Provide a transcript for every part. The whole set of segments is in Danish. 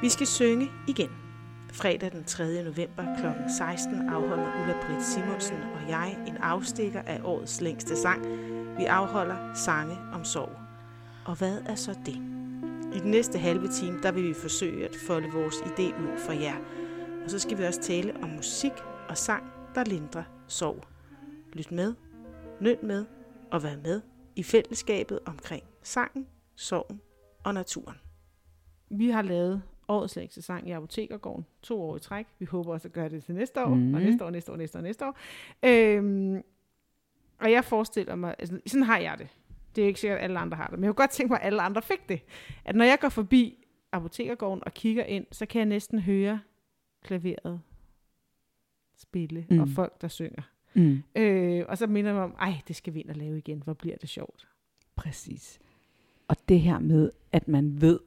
Vi skal synge igen. Fredag den 3. november kl. 16 afholder Ulla Britt Simonsen og jeg en afstikker af årets længste sang. Vi afholder sange om sorg. Og hvad er så det? I den næste halve time, der vil vi forsøge at folde vores idé ud for jer. Og så skal vi også tale om musik og sang, der lindrer sorg. Lyt med, nød med og vær med i fællesskabet omkring sangen, sorgen og naturen. Vi har lavet årets længste sang i Apotekergården to år i træk. Vi håber også at gøre det til næste år, mm. og næste år, næste år, næste år, næste år. Øhm, og jeg forestiller mig, altså, sådan har jeg det. Det er ikke sikkert, at alle andre har det, men jeg kunne godt tænke mig, at alle andre fik det. At når jeg går forbi Apotekergården og kigger ind, så kan jeg næsten høre klaveret spille, mm. og folk, der synger. Mm. Øh, og så minder jeg mig om, ej, det skal vi ind og lave igen. Hvor bliver det sjovt. Præcis. Og det her med, at man ved,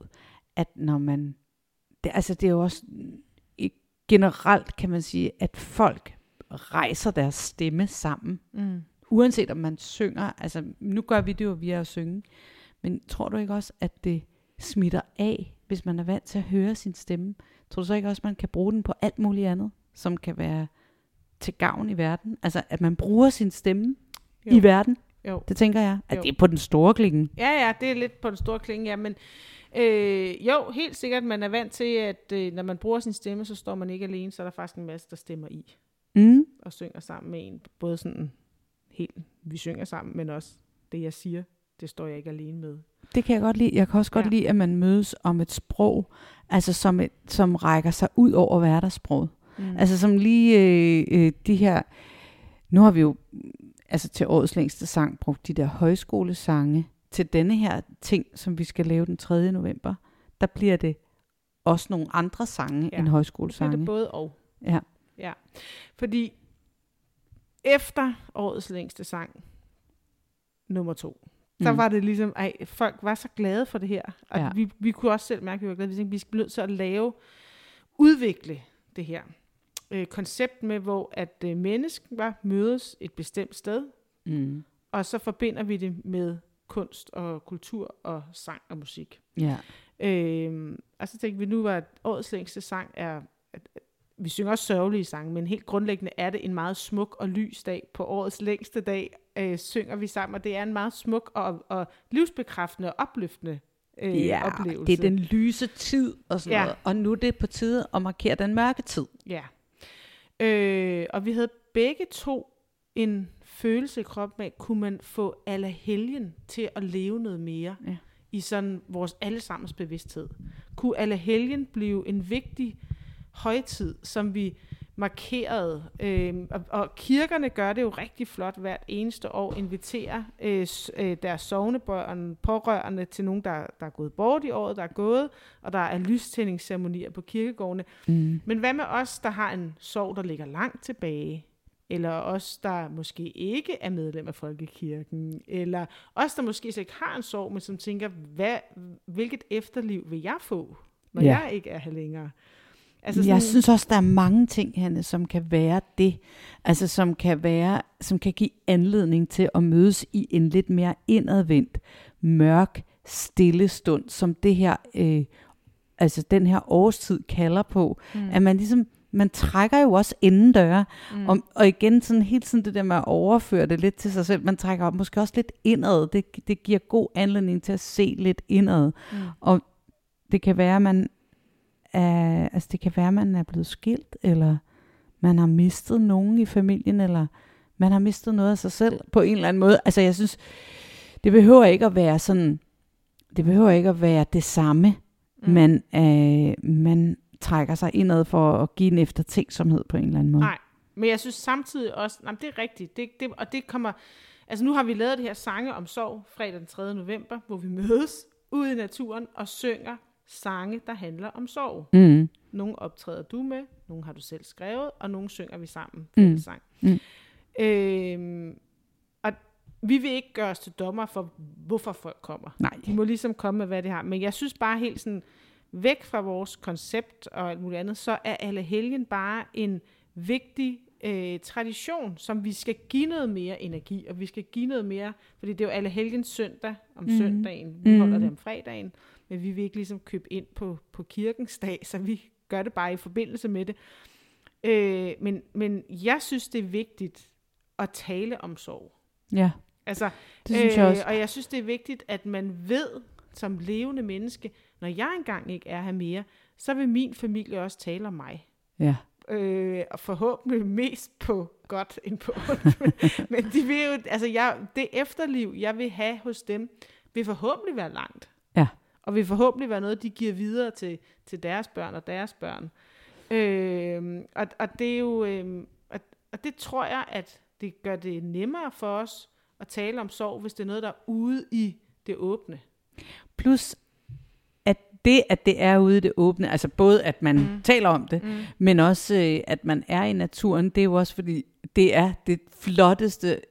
at når man... Det, altså, det er jo også generelt, kan man sige, at folk rejser deres stemme sammen. Mm. Uanset om man synger, altså nu gør vi det jo via at synge, men tror du ikke også, at det smitter af, hvis man er vant til at høre sin stemme? Tror du så ikke også, at man kan bruge den på alt muligt andet, som kan være til gavn i verden? Altså, at man bruger sin stemme jo. i verden? Jo. Det tænker jeg. At jo. det er på den store klinge. Ja, ja, det er lidt på den store klinge, ja. Men øh, jo, helt sikkert, man er vant til, at øh, når man bruger sin stemme, så står man ikke alene, så er der faktisk en masse, der stemmer i. Mm. Og synger sammen med en. Både sådan helt, vi synger sammen, men også det, jeg siger, det står jeg ikke alene med. Det kan jeg godt lide. Jeg kan også godt ja. lide, at man mødes om et sprog, altså som, et, som rækker sig ud over hverdagssproget. Mm. Altså som lige øh, øh, de her, nu har vi jo altså til årets længste sang brugt de der højskolesange. Til denne her ting, som vi skal lave den 3. november, der bliver det også nogle andre sange ja. end højskolesange. Det er det både og. Ja. ja. Fordi efter årets længste sang, nummer to, mm. der var det ligesom, ej, folk var så glade for det her. Og ja. vi, vi kunne også selv mærke, at vi var glade. Vi tænkte, vi skal blive nødt til at lave, udvikle det her øh, koncept med, hvor at øh, mennesker mødes et bestemt sted, mm. og så forbinder vi det med kunst og kultur og sang og musik. Ja. Øh, og så tænkte vi nu, at årets længste sang er, at, vi synger også sørgelige sange, men helt grundlæggende er det en meget smuk og lys dag. På årets længste dag øh, synger vi sammen, og det er en meget smuk og, og livsbekræftende og opløftende øh, ja, oplevelse. det er den lyse tid og sådan ja. noget. Og nu er det på tide at markere den mørke tid. Ja. Øh, og vi havde begge to en følelse i kroppen af, kunne man få alle helgen til at leve noget mere ja. i sådan vores allesammens bevidsthed. Kunne alle helgen blive en vigtig højtid, som vi markeret. Øh, og, og kirkerne gør det jo rigtig flot hvert eneste år, inviterer øh, øh, deres sovnebørn, pårørende til nogen, der, der er gået bort i året, der er gået, og der er lystændingsceremonier på kirkegårdene. Mm. Men hvad med os, der har en sorg, der ligger langt tilbage? Eller os, der måske ikke er medlem af folkekirken? Eller os, der måske ikke har en sorg, men som tænker, hvad, hvilket efterliv vil jeg få, når ja. jeg ikke er her længere? Altså sådan... Jeg synes også, der er mange ting, Hanne, som kan være det. Altså som kan være, som kan give anledning til at mødes i en lidt mere indadvendt, mørk, stille stund, som det her, øh, altså den her årstid kalder på. Mm. At man ligesom, man trækker jo også indendøre, mm. og, og igen sådan helt sådan det der med at overføre det lidt til sig selv, man trækker måske også lidt indad, det, det giver god anledning til at se lidt indad, mm. og det kan være, at man er, altså det kan være, at man er blevet skilt, eller man har mistet nogen i familien, eller man har mistet noget af sig selv på en eller anden måde. Altså jeg synes, det behøver ikke at være sådan, det behøver ikke at være det samme, mm. men øh, man trækker sig indad for at give en eftertænksomhed på en eller anden måde. Nej, men jeg synes samtidig også, nej, det er rigtigt, det, det, og det kommer, altså nu har vi lavet det her sange om sorg fredag den 3. november, hvor vi mødes ude i naturen og synger sange, der handler om sorg. Mm. Nogle optræder du med, nogle har du selv skrevet, og nogle synger vi sammen mm. sang. Mm. Øhm, og vi vil ikke gøre os til dommer for, hvorfor folk kommer. Nej. De må ligesom komme med, hvad det har. Men jeg synes bare helt sådan, væk fra vores koncept og alt muligt andet, så er alle helgen bare en vigtig øh, tradition, som vi skal give noget mere energi, og vi skal give noget mere, fordi det er jo alle helgens søndag om mm. søndagen, vi holder mm. det om fredagen, men vi vil ikke ligesom købe ind på, på kirkens dag, så vi gør det bare i forbindelse med det. Øh, men, men jeg synes, det er vigtigt at tale om sorg. Ja, Altså, det synes jeg også. Og jeg synes, det er vigtigt, at man ved som levende menneske, når jeg engang ikke er her mere, så vil min familie også tale om mig. Ja. Øh, og forhåbentlig mest på godt end på ondt. Men de vil jo, altså jeg, det efterliv, jeg vil have hos dem, vil forhåbentlig være langt. Og vil forhåbentlig være noget, de giver videre til, til deres børn og deres børn. Øh, og, og det er jo, øh, og, og det tror jeg, at det gør det nemmere for os at tale om sorg, hvis det er noget, der er ude i det åbne. Plus, at det, at det er ude i det åbne, altså både at man mm. taler om det, mm. men også øh, at man er i naturen, det er jo også fordi, det er det flotteste,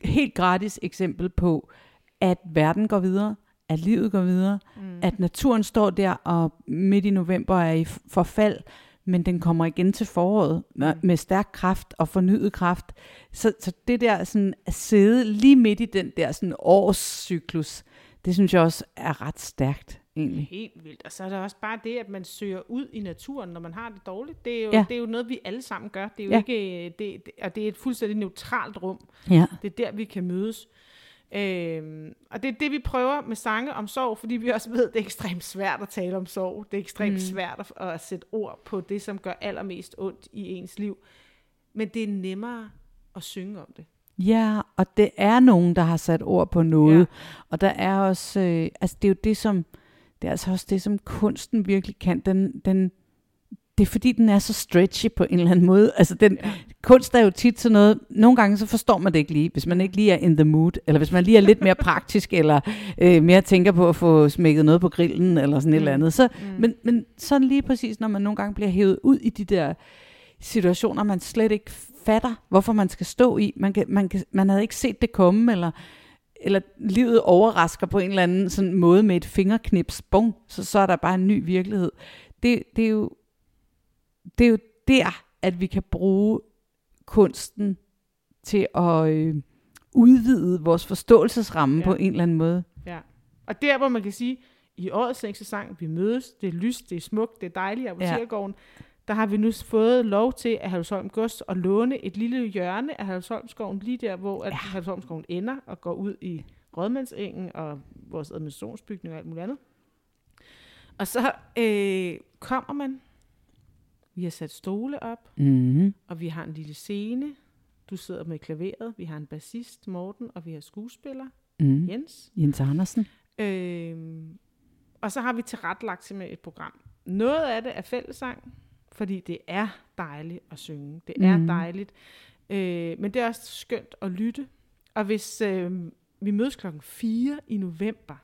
helt gratis eksempel på, at verden går videre, at livet går videre, mm. at naturen står der og midt i november er i forfald, men den kommer igen til foråret med, Mm. med stærk kraft og fornyet kraft. Så, så det der sådan at sidde lige midt i den der sådan årscyklus, det synes jeg også er ret stærkt egentlig. Helt vildt. Og så er der også bare det, at man søger ud i naturen, når man har det dårligt. Det er jo, Ja. det er jo noget, vi alle sammen gør. Det er jo Ja. ja. ikke, det, det, og det er et fuldstændig neutralt rum. Ja. Det er der, vi kan mødes. Øhm, og det er det, vi prøver med sange om sorg, fordi vi også ved, at det er ekstremt svært at tale om sorg. Det er ekstremt Mm. svært at, at sætte ord på det, som gør allermest ondt i ens liv. Men det er nemmere at synge om det. Ja, og det er nogen, der har sat ord på noget. Ja. Og der er også, øh, altså det er jo det, som, det er altså også det, som kunsten virkelig kan. Den, den, det er fordi, den er så stretchy på en eller anden måde. Altså den, Ja. kunst er jo tit sådan noget, nogle gange så forstår man det ikke lige, hvis man ikke lige er in the mood, eller hvis man lige er lidt mere praktisk, eller øh, mere tænker på at få smækket noget på grillen, eller sådan et Mm. eller andet. Så, Mm. men, men sådan lige præcis, når man nogle gange bliver hævet ud i de der situationer, man slet ikke fatter, hvorfor man skal stå i. Man, kan, man, kan, man havde ikke set det komme, eller, eller livet overrasker på en eller anden sådan måde med et fingerknips, bong, så, så er der bare en ny virkelighed. Det, det, er jo, det er jo der, at vi kan bruge kunsten til at øh, udvide vores forståelsesramme ja. Ja. på en eller anden måde. Ja. Og der, hvor man kan sige, i årets sang, vi mødes, det er lyst, det er smukt, det er dejligt, Apotekergården, der har vi nu fået lov til at Halvsholm Gods at låne et lille hjørne af Halvsholmskoven, lige der, hvor Ja. Halvsholmskoven ender og går ud i Rådmandsengen og vores administrationsbygning og alt muligt andet. Og så øh, kommer man, vi har sat stole op, Mm-hmm. og vi har en lille scene. Du sidder med klaveret, vi har en bassist, Morten, og vi har skuespiller, Mm. Jens. Jens Andersen. Øhm, og så har vi tilrettelagt simpelthen et program. Noget af det er fællesang, fordi det er dejligt at synge. Det er mm. dejligt. Øh, men det er også skønt at lytte. Og hvis øh, vi mødes klokken 4 i november,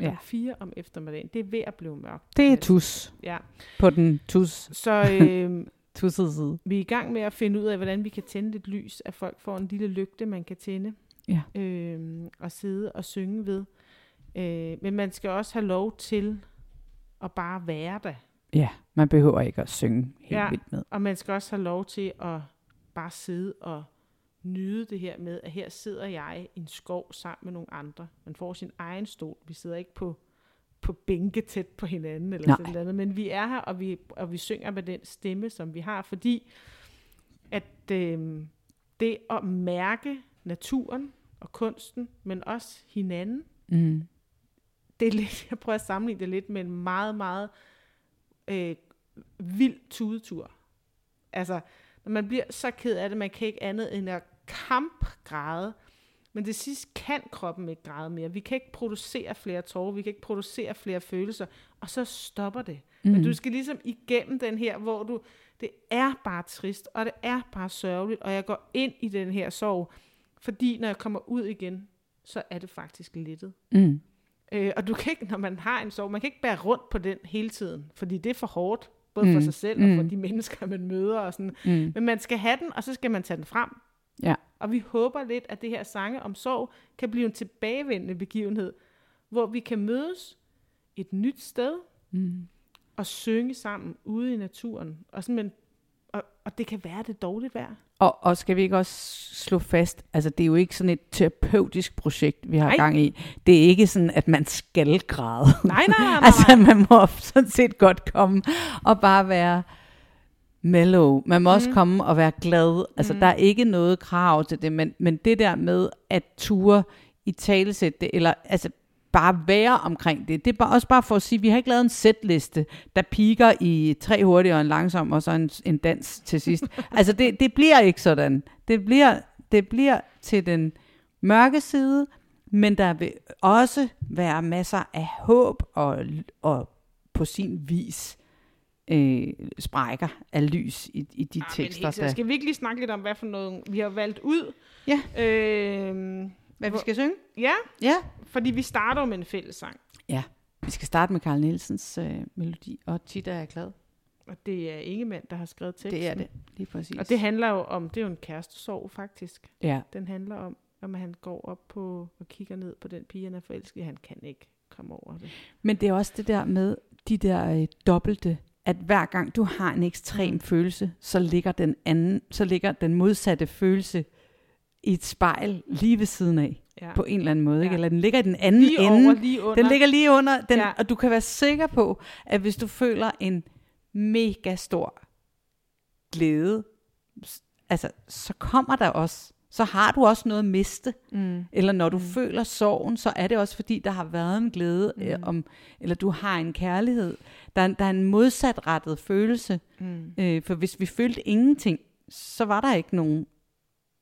Ja. 4 om eftermiddagen, det er ved at blive mørkt. Det er tus Ja. på den tus, Så øh, tussede side. vi er i gang med at finde ud af, hvordan vi kan tænde lidt lys, at folk får en lille lygte, man kan tænde Ja. øh, og sidde og synge ved. Øh, men man skal også have lov til at bare være der. Ja, man behøver ikke at synge helt. Ja. vildt med. Og man skal også have lov til at bare sidde og nyde det her med, at her sidder jeg i en skov sammen med nogle andre. Man får sin egen stol. Vi sidder ikke på, på bænke tæt på hinanden eller Nej. sådan noget andet. Men vi er her, og vi, og vi synger med den stemme, som vi har, fordi at øh, det at mærke naturen og kunsten, men også hinanden, Mm. det er lidt, jeg prøver at sammenligne det lidt med en meget, meget øh, vild tudetur. Altså, når man bliver så ked af det, man kan ikke andet end at kampgræde, men det sidst kan kroppen ikke græde mere. Vi kan ikke producere flere tårer, vi kan ikke producere flere følelser, og så stopper det. Mm. Men du skal ligesom igennem den her, hvor du, det er bare trist, og det er bare sørgeligt, og jeg går ind i den her sorg, fordi når jeg kommer ud igen, så er det faktisk lettet. Mm. Øh, og du kan ikke, når man har en sorg, man kan ikke bære rundt på den hele tiden, fordi det er for hårdt, både for Mm. sig selv og for Mm. de mennesker, man møder. Og sådan. Mm. Men man skal have den, og så skal man tage den frem. Ja. Og vi håber lidt, at det her sange om sorg kan blive en tilbagevendende begivenhed, hvor vi kan mødes et nyt sted Mm. og synge sammen ude i naturen. Og simpelthen og, og det kan være det dårligt vejr. Og, og skal vi ikke også slå fast, altså det er jo ikke sådan et terapeutisk projekt, vi har Nej. gang i. Det er ikke sådan, at man skal græde. Nej, nej, nej, nej. altså man må sådan set godt komme og bare være mellow. Man må mm. også komme og være glad. Altså mm. der er ikke noget krav til det, men, men det der med at ture i talesæt det, eller altså bare være omkring det. Det er bare, også bare for at sige, at vi har ikke lavet en sætliste, der piker i tre hurtige og en langsom, og så en, en dans til sidst. altså det, det bliver ikke sådan. Det bliver, det bliver til den mørke side, men der vil også være masser af håb og, og på sin vis øh, sprækker af lys i, i de men tekster. helt, så Der, skal vi ikke lige snakke lidt om, hvad for noget vi har valgt ud? Ja. Øh, hvad vi skal synge? ja, Ja. fordi vi starter med en fællessang. Ja, vi skal starte med Karl Nielsens øh, melodi, og tit er jeg glad. Og det er Ingemann, der har skrevet teksten. Det er det, lige præcis. Og det handler jo om, det er jo en kærestesorg faktisk. ja, Den handler om, om han går op på og kigger ned på den pige, han er forelsket. Han kan ikke komme over det. men det er også det der med de der øh, dobbelte, at hver gang du har en ekstrem Mm. følelse, så ligger den anden, så ligger den modsatte følelse i et spejl lige ved siden af, Ja. på en eller anden måde, Ja. ikke? Eller den ligger i den anden lige ende. over, lige under. Den ligger lige under, den, Ja. og du kan være sikker på, at hvis du føler en mega stor glæde, altså, så kommer der også, så har du også noget at miste. Mm. Eller når du Mm. føler sorgen, så er det også fordi, der har været en glæde, Mm. mm. øh, om, eller du har en kærlighed. Der, er en- der er en modsatrettet følelse. Mm. Øh, for hvis vi følte ingenting, så var der ikke nogen,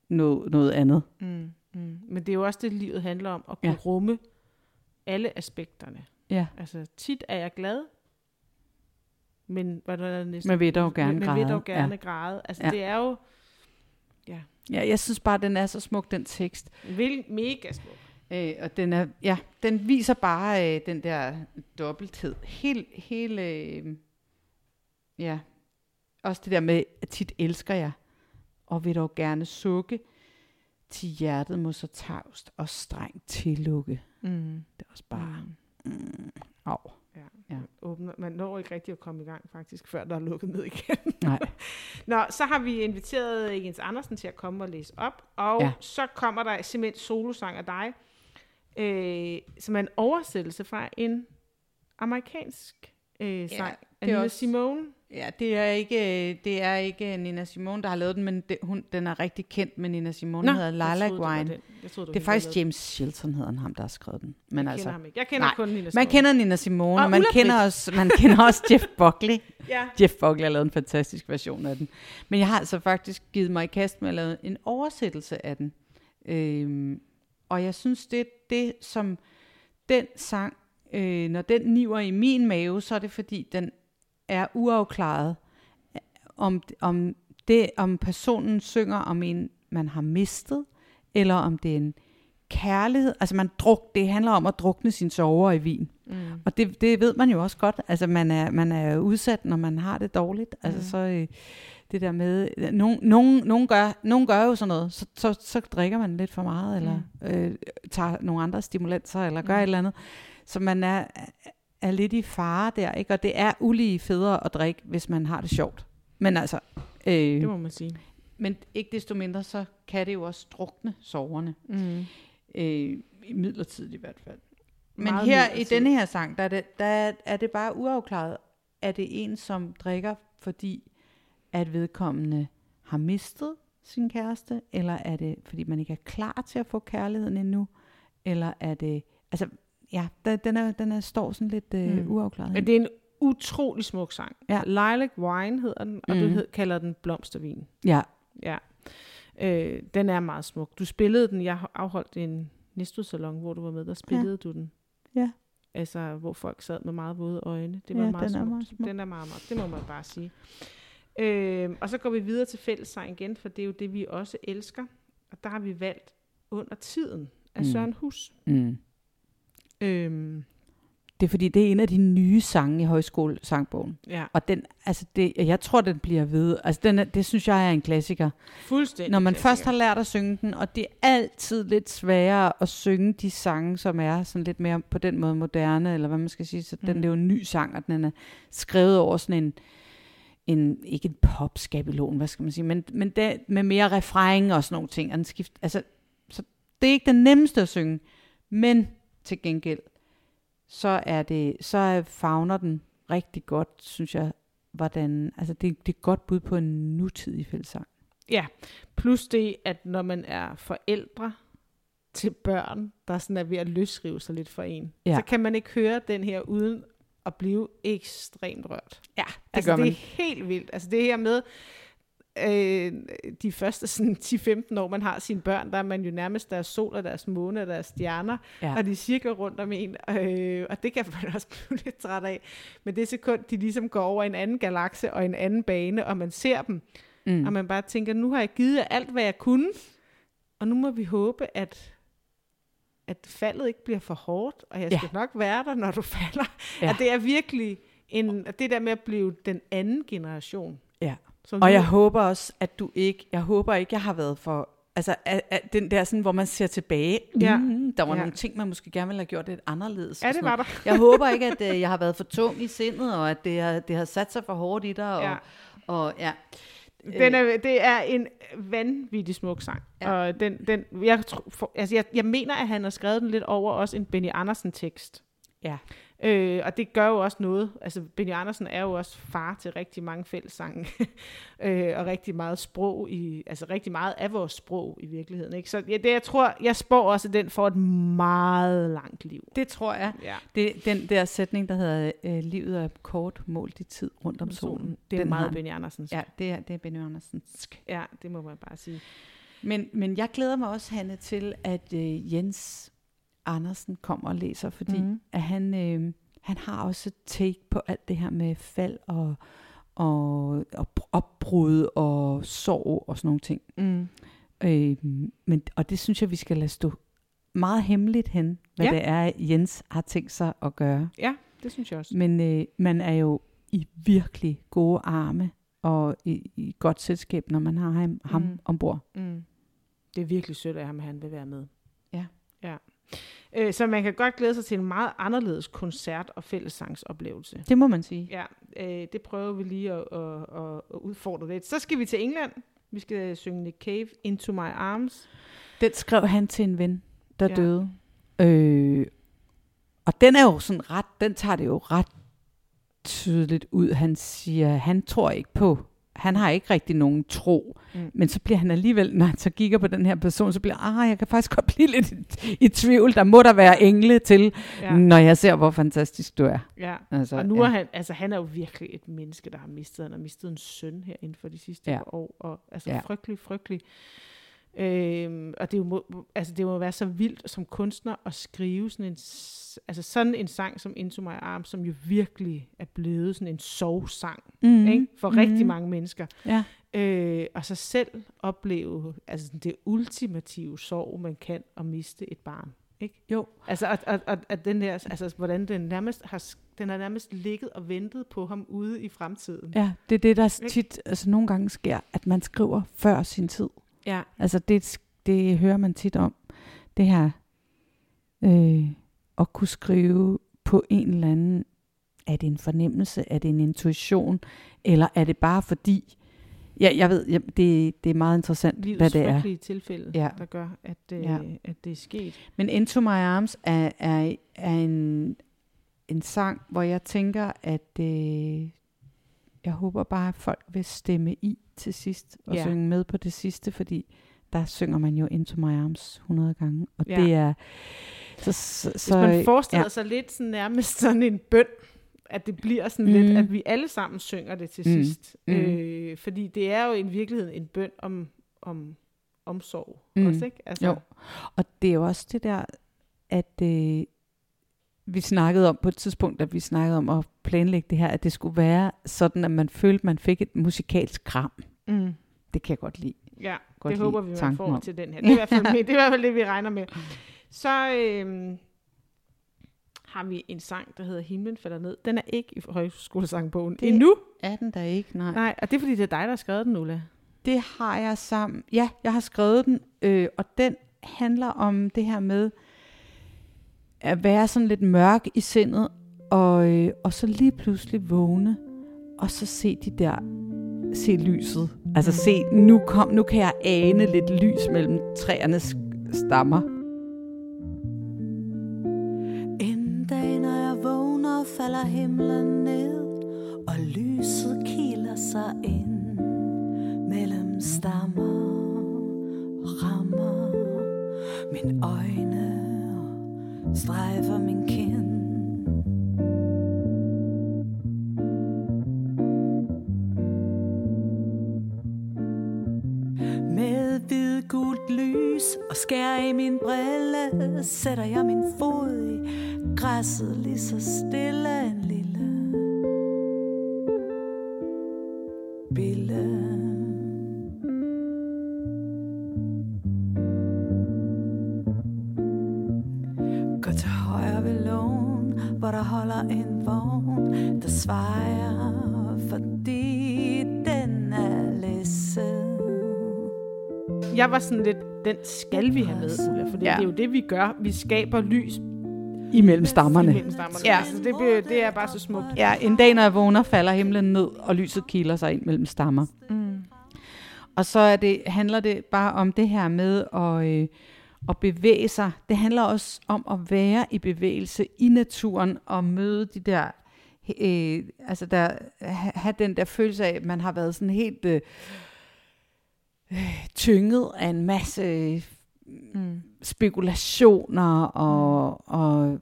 noget, noget andet. Mm. Mm. Men det er jo også det, livet handler om, at kunne ja. Rumme alle aspekterne. Ja. Altså, tit er jeg glad, men hvad der er næsten... Man vil dog gerne men, græde. Men vil dog gerne Ja. græde. Altså, Ja. det er jo Ja, jeg synes bare, den er så smuk, den tekst. vil mega smuk. Øh, og den, er, ja, den viser bare øh, den der dobbelthed. Helt, helt, øh, ja. Også det der med, at tit elsker jeg, og vil dog gerne sukke, til hjertet må så tavst og strengt tillukke. Mm. Det er også bare, mm, au. Ja. Ja. Man, åbner, man når ikke rigtig at komme i gang, faktisk, før der er lukket ned igen. Nej. Nå, så har vi inviteret Jens Andersen til at komme og læse op, og ja. Så kommer der simpelthen solosang af dig, øh, som er en oversættelse fra en amerikansk øh, sang det er Nina også- Simone. Ja, det er ikke, det er ikke Nina Simone, der har lavet den, men det, hun, den er rigtig kendt med Nina Simone. Nå, hedder jeg Lilac troede, det den. Jeg troede, Det er hende, der faktisk James Shelton, hedder han, ham, der har skrevet den. Men den. Jeg altså, kender ham ikke. Jeg kender Nej, kun Nina man Simone. kender Nina Simone, Og og man Ulla kender, også, man kender også Jeff Buckley. Ja. Jeff Buckley har lavet en fantastisk version af den. Men jeg har altså faktisk givet mig i kast med at lave en oversættelse af den. Øhm, og jeg synes, det er det, som den sang, øh, når den niver i min mave, så er det fordi, den er uafklaret. Om, om, det, om personen synger om en, man har mistet, eller om det er en kærlighed. Altså man druk, det handler om at drukne sin sover i vin. Mm. Og det, det ved man jo også godt. Altså, man er, man er udsat, når man har det dårligt. Altså, Mm. så øh, det der med... Nogen, nogen, nogen, gør, nogen gør jo sådan noget. Så, så, så drikker man lidt for meget, eller øh, tager nogle andre stimulanser, eller gør Mm. et eller andet. Så man er, er lidt i fare der, ikke? Og det er ulige federe at drikke, hvis man har det sjovt. Men altså... Øh, Det må man sige. men ikke desto mindre, så kan det jo også drukne soverne. Mm. Øh, i midlertid i hvert fald. Men Meget her i midlertidigt. denne her sang, der er, det, der er- er det bare uafklaret. Er det en, som drikker, fordi at vedkommende har mistet sin kæreste? Eller er det, fordi man ikke er klar til at få kærligheden endnu? Eller er det... Altså, ja, der, den, er, den er, står sådan lidt øh, Mm. uafklaret. Men det er en utrolig smuk sang. Ja. Lilac Wine hedder den, og mm. du hed, kalder den Blomstervin. Ja, Ja. Øh, den er meget smuk. Du spillede den, jeg afholdt en Næstved-salon, hvor du var med, der spillede ja. du den. Ja. Altså, hvor folk sad med meget våde øjne. Det var Ja, meget den er smukt. meget smuk. Den er meget, meget, det må man bare sige. Øh, og så går vi videre til fællessang igen, for det er jo det, vi også elsker. Og der har vi valgt Under Tiden af Mm. Søren Hus. mm. Øhm, det er fordi, det er en af de nye sange i højskolesangbogen. ja, Og den, altså det, jeg tror, den bliver ved. Altså den er, det synes jeg er en klassiker. fuldstændig. Når man klassiker. først har lært at synge den, og det er altid lidt sværere at synge de sange, som er sådan lidt mere på den måde moderne, eller hvad man skal sige. Så den Mm. er jo en ny sang, og den er skrevet over sådan en, en, ikke en popskabelon, hvad skal man sige, men, men det, med mere refræng og sådan nogle ting. Og den skift, altså, så det er ikke den nemmeste at synge, men til gengæld, så er det, så fagner den rigtig godt, synes jeg, hvordan, altså det, det er et godt bud på en nutidig fællesang. Ja, plus det, at når man er forældre til børn, der sådan er ved at løsrive sig lidt for en, Ja. så kan man ikke høre den her uden at blive ekstremt rørt. Ja, det altså, gør man. det er helt vildt. Altså det her med øh, de første sådan 10-15 år, man har sine børn, der er man jo nærmest deres sol og deres måne og deres stjerner, Ja. og de cirka rundt om en, øh, og det kan man også blive lidt træt af. Men det sekund, de ligesom går over en anden galakse og en anden bane, og man ser dem, Mm. og man bare tænker, nu har jeg givet alt, hvad jeg kunne, og nu må vi håbe, at at faldet ikke bliver for hårdt, og jeg Ja. skal nok være der, når du falder. Ja. Ja. At det er virkelig en, at det der med at blive den anden generation. Ja. Som Og nu- jeg håber også, at du ikke, jeg håber ikke, jeg har været for, altså at, at den der sådan, hvor man ser tilbage, Ja. mm, der var Ja. nogle ting, man måske gerne ville have gjort lidt anderledes. Ja, det var der. Jeg håber ikke, at øh, jeg har været for tung i sindet, og at det har, det har sat sig for hårdt i dig. Og, Ja. og ja. Den er, det er en vanvittig smuk sang. Ja. Og den, den, jeg, tro- for, altså jeg, jeg mener, at han har skrevet den lidt over også en Benny Andersen-tekst. Ja. Øh, og det gør jo også noget. Altså, Benny Andersen er jo også far til rigtig mange fællessange. øh, og rigtig meget sprog i, altså rigtig meget af vores sprog i virkeligheden. Ikke? Så ja, det, jeg tror, jeg spår også, at den får et meget langt liv. Det tror jeg. Ja. Det, den der sætning, der hedder, øh, livet er kort, målt i tid rundt om solen. Det er den meget. Benny Andersens. Ja, det er, det er Benny Andersens. ja, det må man bare sige. Men, men jeg glæder mig også, Hanne, til, at øh, Jens Andersen kommer og læser, fordi mm. At han, øh, han har også take på alt det her med fald og, og, og opbrud og sorg og sådan nogle ting. Mm. Øh, men, og det synes jeg, vi skal lade stå meget hemmeligt hen, hvad Ja. det er, Jens har tænkt sig at gøre. Ja, det synes jeg også. Men øh, man er jo i virkelig gode arme og i, i godt selskab, når man har ham, ham Mm. ombord. Mm. Det er virkelig sødt af ham, at han vil være med. Ja. ja. Øh, så man kan godt glæde sig til en meget anderledes koncert- og fællessangsoplevelse. Det må man sige. Ja, øh, det prøver vi lige at, at, at, at udfordre lidt. Så skal vi til England. Vi skal synge Nick Cave, Into My Arms. Den skrev han til en ven, der ja. Døde. Øh, og den er jo sådan ret, den tager det jo ret tydeligt ud. Han siger, han tror ikke på, han har ikke rigtig nogen tro. Mm. Men så bliver han alligevel, når han så kigger på den her person, så bliver ah, jeg kan faktisk godt blive lidt i, i tvivl. Der må der være engle til, ja. Når jeg ser, hvor fantastisk du er. ja. Altså, Og nu ja. er han, altså han er jo virkelig et menneske, der har mistet, han har mistet en søn her inden for de sidste Ja. år, og altså ja. frygtelig, frygtelig. Øhm, og det, må, altså det må være så vildt som kunstner at skrive sådan en, altså sådan en sang som Into My Arms, som jo virkelig er blevet sådan en sovsang mm. ikke? for mm. rigtig mange mennesker. Ja. Øh, og så selv opleve altså det ultimative sorg, man kan at miste et barn. Ikke? Jo. Altså, at, at, at, at den der, altså, hvordan den nærmest har, den har nærmest ligget og ventet på ham ude i fremtiden. Ja, det er det, der Ikke? tit, altså nogle gange sker, at man skriver før sin tid. Ja. Altså det, det hører man tit om. Det her øh, at kunne skrive på en eller anden, er det en fornemmelse, er det en intuition, eller er det bare fordi, ja, jeg ved, ja, det, det er meget interessant, hvad Livets det er. tilfælde, Ja. der gør, at, øh, ja. at det er sket. Men Into My Arms er, er, er en, en sang, hvor jeg tænker, at øh, jeg håber bare, at folk vil stemme i til sidst, og Ja. synge med på det sidste, fordi der synger man jo Into My Arms 100 gange, og Ja. det er... Så, så, Hvis så, man forestiller ja. sig lidt sådan, nærmest sådan en bøn, at det bliver sådan Mm. lidt, at vi alle sammen synger det til Mm. sidst. Mm. Øh, fordi det er jo i virkeligheden en bøn om, om omsorg mm. også, ikke? Altså, Jo. Og det er jo også det der, at øh, vi snakkede om på et tidspunkt, at vi snakkede om at planlægge det her, at det skulle være sådan, at man følte, at man fik et musikalsk kram. Mm. Det kan jeg godt lide. Ja, Godt det håber vi, man får om. til den her. Det er, i hvert fald, det er i hvert fald det, vi regner med. Så øhm, har vi en sang, der hedder Himlen falder ned. Den er ikke i højskolesangbogen Det- endnu. Er den der ikke? Nej. Nej, og det er fordi, det er dig, der har skrevet den, Ulla. Det har jeg sammen. Ja, jeg har skrevet den, øh, og den handler om det her med at være sådan lidt mørk i sindet, og, øh, og så lige pludselig vågne og så se de der, se lyset. Altså se, nu, kom, nu kan jeg ane lidt lys mellem træernes stammer. En dag, når jeg vågner, falder himlen ned, og lyset kiler sig ind mellem stammer rammer min øjne strejfer min kind. Med hvid gult lys og skær i min brille Sætter jeg min fod i græsset lige så stille en lille bille der holder en vogn Der svejer, fordi den er læsset Jeg var sådan lidt, den skal vi have med, Ulla, for ja. Det er jo det, vi gør. Vi skaber lys Imellem stammerne. imellem stammerne. Ja. Altså, det, det er bare så smukt. Ja, en dag, når jeg vågner, falder himlen ned, og lyset kiler sig ind mellem stammer. Mm. Og så er det, handler det bare om det her med at, øh, at bevæge sig. Det handler også om at være i bevægelse i naturen og møde de der, øh, altså der, ha- have den der følelse af, at man har været sådan helt øh, øh, tynget af en masse Mm. spekulationer, og, og,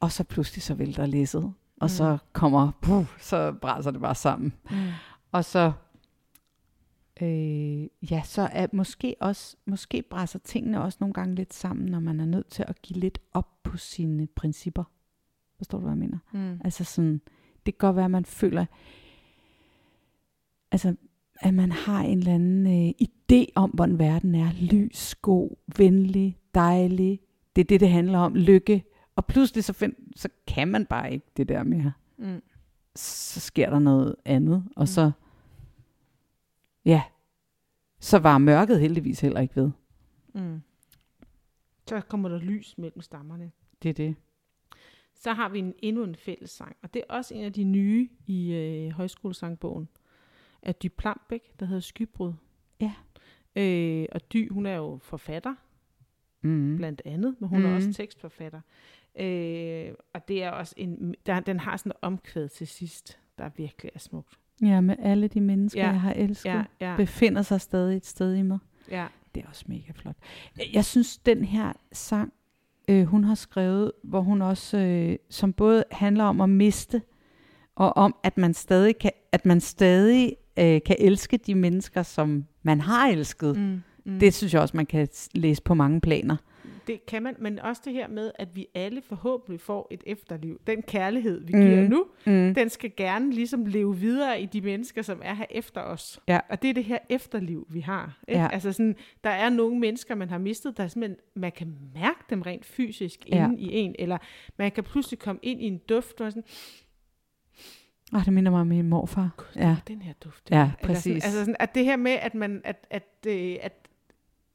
og så pludselig så vælter læsset. Og så kommer, puh, så brænder det bare sammen. Mm. Og så, øh, ja, så er måske også, måske brænder tingene også nogle gange lidt sammen, når man er nødt til at give lidt op på sine principper. Forstår du, hvad jeg mener? Mm. Altså sådan, det kan godt være, at man føler, altså, at man har en eller anden øh, idé om, hvordan verden er. Lys, god, venlig, dejlig. Det er det, det handler om. Lykke. Og pludselig så, find, så kan man bare ikke det der mere. Mm. Så sker der noget andet. Og så, ja, så var mørket heldigvis heller ikke ved. Mm. Så kommer der lys mellem stammerne. Det er det. Så har vi en, endnu en fællessang, og det er også en af de nye i øh, højskolesangbogen af Dy Plambæk, der hedder Skybrud. Ja. Øh, og Dy, hun er jo forfatter, Mm. blandt andet, men hun mm. er også tekstforfatter. Øh, og det er også en, der, den har sådan en omkvæd til sidst, der virkelig er smukt. Ja, med alle de mennesker, Ja, jeg har elsket, Ja, ja. befinder sig stadig et sted i mig. ja. Det er også mega flot. Jeg synes, den her sang, øh, hun har skrevet, hvor hun også, øh, som både handler om at miste, og om, at man stadig kan, at man stadig øh, kan elske de mennesker, som man har elsket. Mm. Mm. Det synes jeg også, man kan læse på mange planer. Det kan man, men også det her med, at vi alle forhåbentlig får et efterliv. Den kærlighed, vi Mm. giver nu, Mm. den skal gerne ligesom leve videre i de mennesker, som er her efter os. Ja. Og det er det her efterliv, vi har. Ikke? Ja. Altså sådan, der er nogle mennesker, man har mistet, der simpelthen, man kan mærke dem rent fysisk Ja. inde i en, eller man kan pludselig komme ind i en duft, og sådan, Oh, det minder mig om min morfar. Gud, Ja. den her duft. Ja, Eller sådan, præcis. altså sådan, at det her med, at man, at, at, øh, at,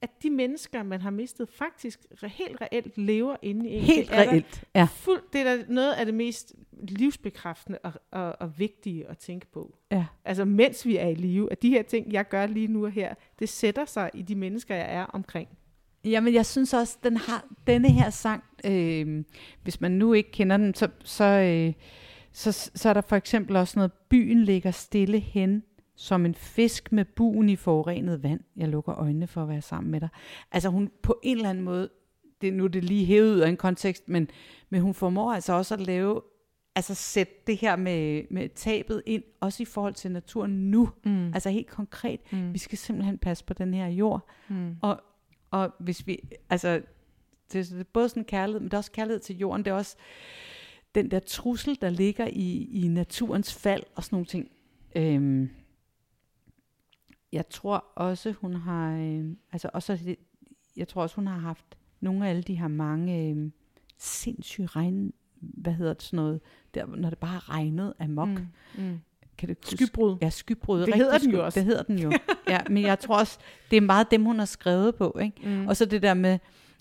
at de mennesker, man har mistet, faktisk helt reelt lever inde i en. Helt Det er reelt. Ja. Fuld, det er da noget af det mest livsbekræftende og, og, og vigtige at tænke på. Ja. Altså mens vi er i live, at de her ting, jeg gør lige nu og her, det sætter sig i de mennesker, jeg er omkring. Jamen, jeg synes også, den har denne her sang, øh, hvis man nu ikke kender den, så, så, øh, så, så er der for eksempel også noget, byen ligger stille hen, som en fisk med buen i forurenet vand. Jeg lukker øjnene for at være sammen med dig. Altså hun på en eller anden måde, det, nu er det lige hævet ud af en kontekst, men, men hun formår altså også at lave, altså sætte det her med, med tabet ind, også i forhold til naturen nu. Mm. Altså helt konkret, Mm. vi skal simpelthen passe på den her jord, Mm. og, og hvis vi, altså, det, det er både sådan kærlighed, men det er også kærlighed til jorden, det er også den der trussel, der ligger i, i naturens fald og sådan nogle ting. Øhm, jeg tror også, hun har, øh, altså også, det- jeg tror også, hun har haft nogle af alle de her mange øh, sindssyge regn, hvad hedder det sådan noget, der, når det bare har regnet amok. Mm. Mm. Kan huske? Skybrud. Ja, skybrud. Det Rigtig hedder den jo også. Det hedder den jo. ja, men jeg tror også, det er meget dem, hun har skrevet på. Ikke? Mm. Og så det der med,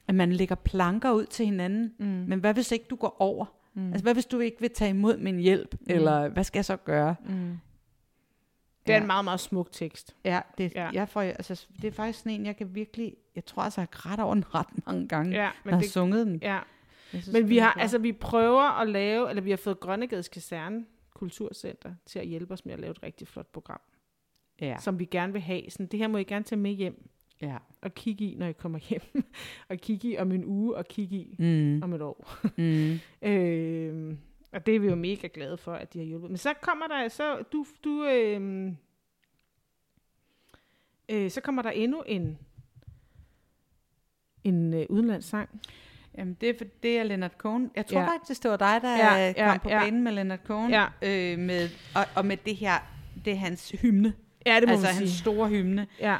at man lægger planker ud til hinanden. Mm. Men hvad hvis ikke du går over? Mm. Altså hvad hvis du ikke vil tage imod min hjælp? Mm. Eller hvad skal jeg så gøre? Mm. Det er Ja. en meget, meget smuk tekst. Ja, det, Ja. Jeg får, altså, det er faktisk sådan en, jeg kan virkelig, jeg tror altså, jeg har grædt over den ret mange gange, Ja, når men, jeg har det, sunget den. ja. Synes, men vi har, flot. altså, vi prøver at lave, eller vi har fået Grønnegades Kaserne Kulturcenter til at hjælpe os med at lave et rigtig flot program, ja, som vi gerne vil have. Sådan, det her må I gerne tage med hjem ja. og kigge i, når I kommer hjem. og kigge i om en uge, og kigge i Mm, om et år. mm. Øh, og det er vi jo mega glade for, at de har hjulpet. Men så kommer der, så du, du øh, øh, så kommer der endnu en en øh, udenlandssang. Jamen, det er, for, det er Leonard Cohen. Jeg tror Ja. faktisk, det var dig, der Ja, ja, kom ja, på ja. banen med Leonard Cohen. Ja. Øh, med, og, og med det her, det er hans hymne. Ja, det må altså hans sige. store hymne. Ja.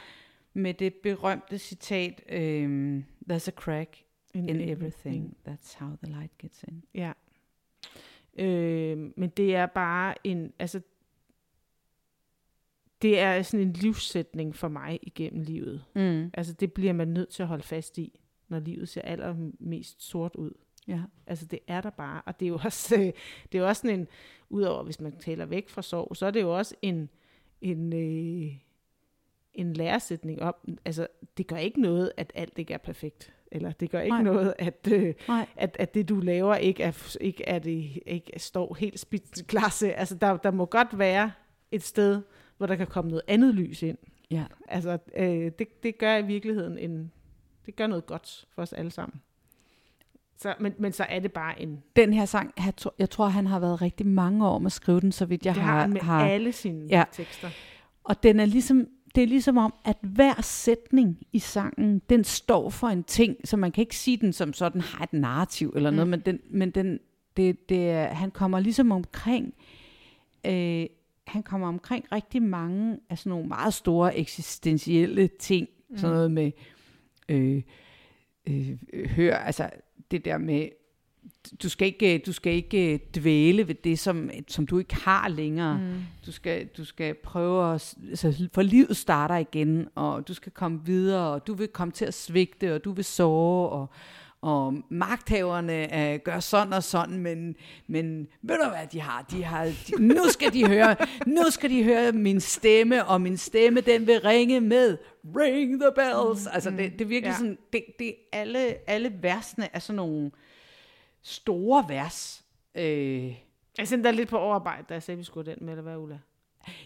Med det berømte citat, øh, There's a crack in everything. That's how the light gets in. Ja. Øh, men det er bare en, altså, det er sådan en livssætning for mig igennem livet. Mm. Altså, det bliver man nødt til at holde fast i, når livet ser allermest sort ud. Ja. Altså, det er der bare. Og det er jo også, øh, det er jo også sådan en, udover hvis man taler væk fra sorg, så er det jo også en, en, øh, en læresætning om, altså, det gør ikke noget, at alt ikke er perfekt. Eller det gør ikke Nej. noget, at, øh, Nej. at, at det, du laver, ikke, er, ikke, er det, ikke står helt spidsklasse. Altså, der, der må godt være et sted, hvor der kan komme noget andet lys ind. Ja. Altså, øh, det, det gør i virkeligheden en, det gør noget godt for os alle sammen. Så, men, men så er det bare en, Den her sang, jeg tror, jeg tror, han har været rigtig mange år med at skrive den, så vidt jeg det har, har han med har alle sine Ja. tekster. Og den er ligesom, det er ligesom om, at hver sætning i sangen, den står for en ting, så man kan ikke sige den som sådan har et narrativ eller noget, Mm. men, den, men den, det, det han kommer ligesom omkring, øh, han kommer omkring rigtig mange af sådan nogle meget store eksistentielle ting, mm. sådan noget med, øh, øh, hør, altså det der med, du skal ikke, du skal ikke øh, dvæle ved det, som, som du ikke har længere. Mm. Du skal, du skal prøve at, altså, for livet starter igen, og du skal komme videre, og du vil komme til at svigte, og du vil sove, og, og magthaverne øh, gør sådan og sådan, men, men ved du hvad de har? De har de, nu skal de høre, nu skal de høre min stemme, og min stemme, den vil ringe med Ring the bells. Altså det, det er virkelig Ja. sådan, det, det alle, alle versene er sådan nogle store vers. Øh, Jeg sendte dig lidt på overarbejde, da jeg sagde, vi skulle den med, eller hvad, Ulla?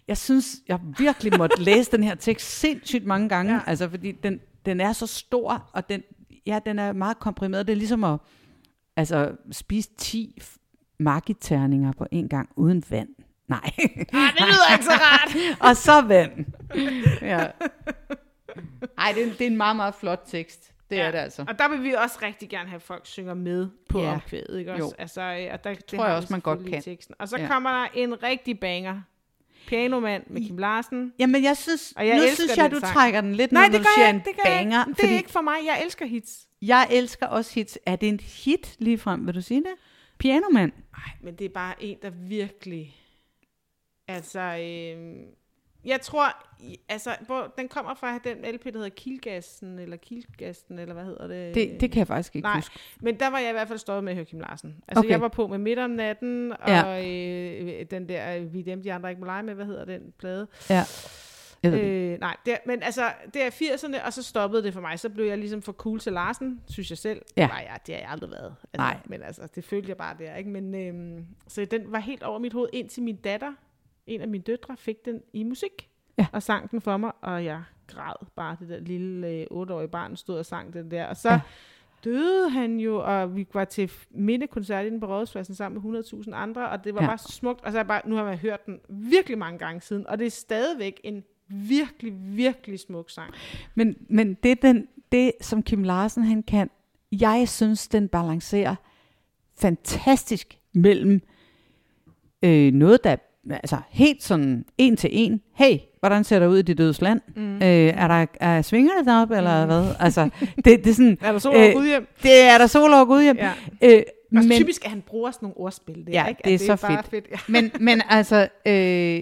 jeg synes, jeg virkelig måtte læse den her tekst sindssygt mange gange, Ja. altså fordi den, den er så stor, og den, ja, den er meget komprimeret. Det er ligesom at altså, spise 10 f- magiterninger på en gang uden vand. Nej. Ah, det lyder ikke så rart. og så vand. ja. Ej, det er, det er en meget, meget flot tekst. Det ja. er det altså. Og der vil vi også rigtig gerne have, at folk synger med på Ja. omkvædet, ikke også? Jo. Altså, øh, og der, det tror jeg også, man godt kan. Teksten. Og så Ja. kommer der en rigtig banger. Pianomand med Kim Larsen. Jamen, jeg synes, Og jeg nu synes jeg, du sang. trækker den lidt Nej, ned, det når gør du siger jeg en. Det, gør jeg banger. det fordi er ikke for mig. Jeg elsker hits. Jeg elsker også hits. Er det en hit lige frem, vil du sige det? Pianoman. Ej, men det er bare en, der virkelig... Altså, øh, jeg tror, altså, hvor, den kommer fra den LP, der hedder Kilgassen, eller Kilgassen, eller hvad hedder det? Det, det kan jeg faktisk ikke Nej. huske. Men der var jeg i hvert fald stoppet med at høre Kim Larsen. Altså, okay. Jeg var på med Midt om natten, og Ja. øh, den der, vi dem, de andre ikke må lege med, hvad hedder den plade? Ja. Øh, nej, det, men altså, det er 80'erne, og så stoppede det for mig. Så blev jeg ligesom for cool til Larsen, synes jeg selv. Ja. Nej, ja, det har jeg aldrig været. Altså, Nej. Men altså, det følte jeg bare der, ikke? Men, øhm, så den var helt over mit hoved, indtil min datter, en af mine døtre, fik den i musik. Ja. Og sang den for mig, og jeg græd bare. Det der lille øh, otteårige barn stod og sang den der. Og så Ja. døde han jo, og vi var til mindekoncert inde på Rådhuspladsen sammen med 100.000 andre, og det var Ja. bare så smukt. Og så er bare, nu har jeg hørt den virkelig mange gange siden, og det er stadigvæk en virkelig, virkelig smuk sang. Men, men det, den, det, som Kim Larsen han kan, jeg synes, den balancerer fantastisk mellem øh, noget, der altså helt sådan en til en. Hey, hvordan ser der ud i det dødes land? Mm. Øh, er der er svingerne deroppe, eller Mm. hvad? Altså, det, det er sådan, Er der sol over Øh, Gud hjem? det er der sol over Gud hjem. Ja. Øh, Men, men, typisk, at han bruger sådan nogle ordspil. Der, Ja, ikke? det At er så bare fedt. fedt. Ja. men, men altså, øh,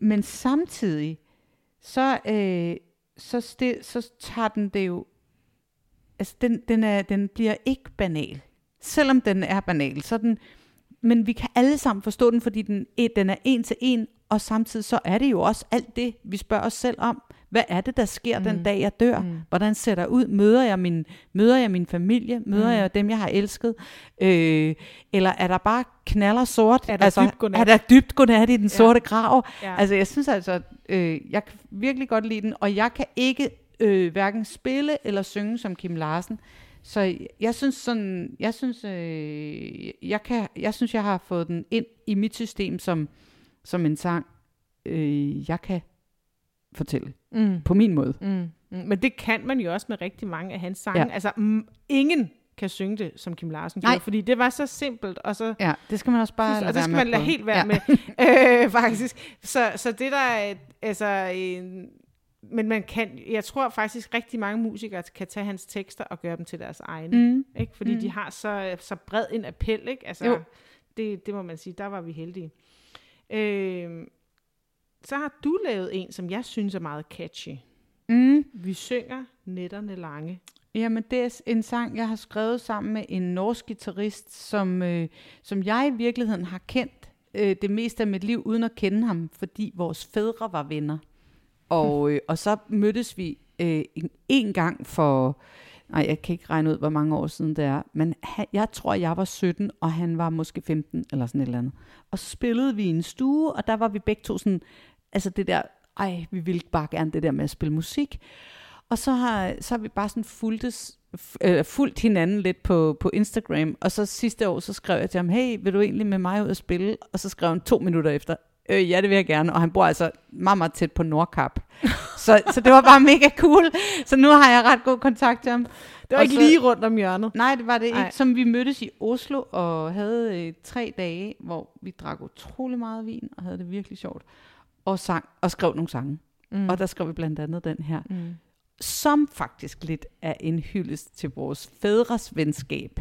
men samtidig, så, øh, så, stil, så tager den det jo, altså den, den, er, den bliver ikke banal. Selvom den er banal, så er den, men vi kan alle sammen forstå den, fordi den, den er en til en, og samtidig så er det jo også alt det, vi spørger os selv om. Hvad er det, der sker mm. den dag, jeg dør? Mm. Hvordan ser der ud? Møder jeg min, møder jeg min familie? Møder mm. jeg dem, jeg har elsket? Øh, eller er der bare knaller sort? Er der altså, dybt godnat? Er der dybt godnat i den Ja. sorte grav? Ja. Altså, jeg synes altså, øh, jeg kan virkelig godt lide den, og jeg kan ikke øh, hverken spille eller synge som Kim Larsen. Så jeg synes sådan, jeg synes, øh, jeg kan, jeg synes, jeg har fået den ind i mit system som, som en sang, øh, jeg kan fortælle Mm. på min måde. Mm. Mm. Men det kan man jo også med rigtig mange af hans sange. Ja. Altså, mm, ingen kan synge det, som Kim Larsen Nej. gjorde, fordi det var så simpelt, og så Ja, det skal man også bare og lade det skal man lade helt være ja. med, øh, faktisk. Så, så det der er, altså, en, men man kan, jeg tror faktisk rigtig mange musikere kan tage hans tekster og gøre dem til deres egne, Mm. ikke? fordi Mm. de har så, så bred en appel, ikke? Altså, Jo. Det, det må man sige, der var vi heldige. Øh, så har du lavet en, som jeg synes er meget catchy. Mm. Vi synger nætterne lange. Jamen, det er en sang, jeg har skrevet sammen med en norsk guitarist, som, øh, som jeg i virkeligheden har kendt øh, det meste af mit liv, uden at kende ham, fordi vores fædre var venner. Og, øh, og så mødtes vi øh, en, en gang for, nej, jeg kan ikke regne ud, hvor mange år siden det er, men han, jeg tror, jeg var 17, og han var måske 15, eller sådan et eller andet. Og så spillede vi i en stue, og der var vi begge to sådan, altså det der, ej, vi ville bare gerne det der med at spille musik. Og så har, så har vi bare sådan fuldtes, øh, fulgt hinanden lidt på, på Instagram. Og så sidste år, så skrev jeg til ham, hey, vil du egentlig med mig ud og spille? Og så skrev han to minutter efter, øh, ja, det vil jeg gerne. Og han bor altså meget, meget tæt på Nordkap. så, så det var bare mega cool. Så nu har jeg ret god kontakt til ham. Det var Og ikke så- lige rundt om hjørnet. Nej, det var det ikke. Som vi mødtes i Oslo og havde øh, tre dage, hvor vi drak utrolig meget vin og havde det virkelig sjovt. Og sang og skrev nogle sange. Mm. Og der skrev vi blandt andet den her Mm. som faktisk lidt er en hyldest til vores fædres venskab.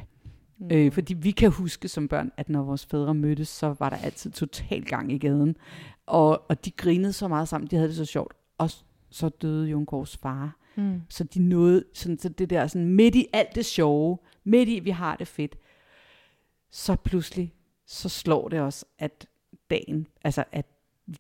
Mm. Øh, fordi vi kan huske som børn, at når vores fædre mødtes, så var der altid total gang i gaden. Og, og de grinede så meget sammen, de havde det så sjovt. Og så døde Jon Kors far. Mm. Så de nåede sådan, så det der sådan midt i alt det sjove, midt i vi har det fedt, så pludselig, så slår det os, at dagen, altså at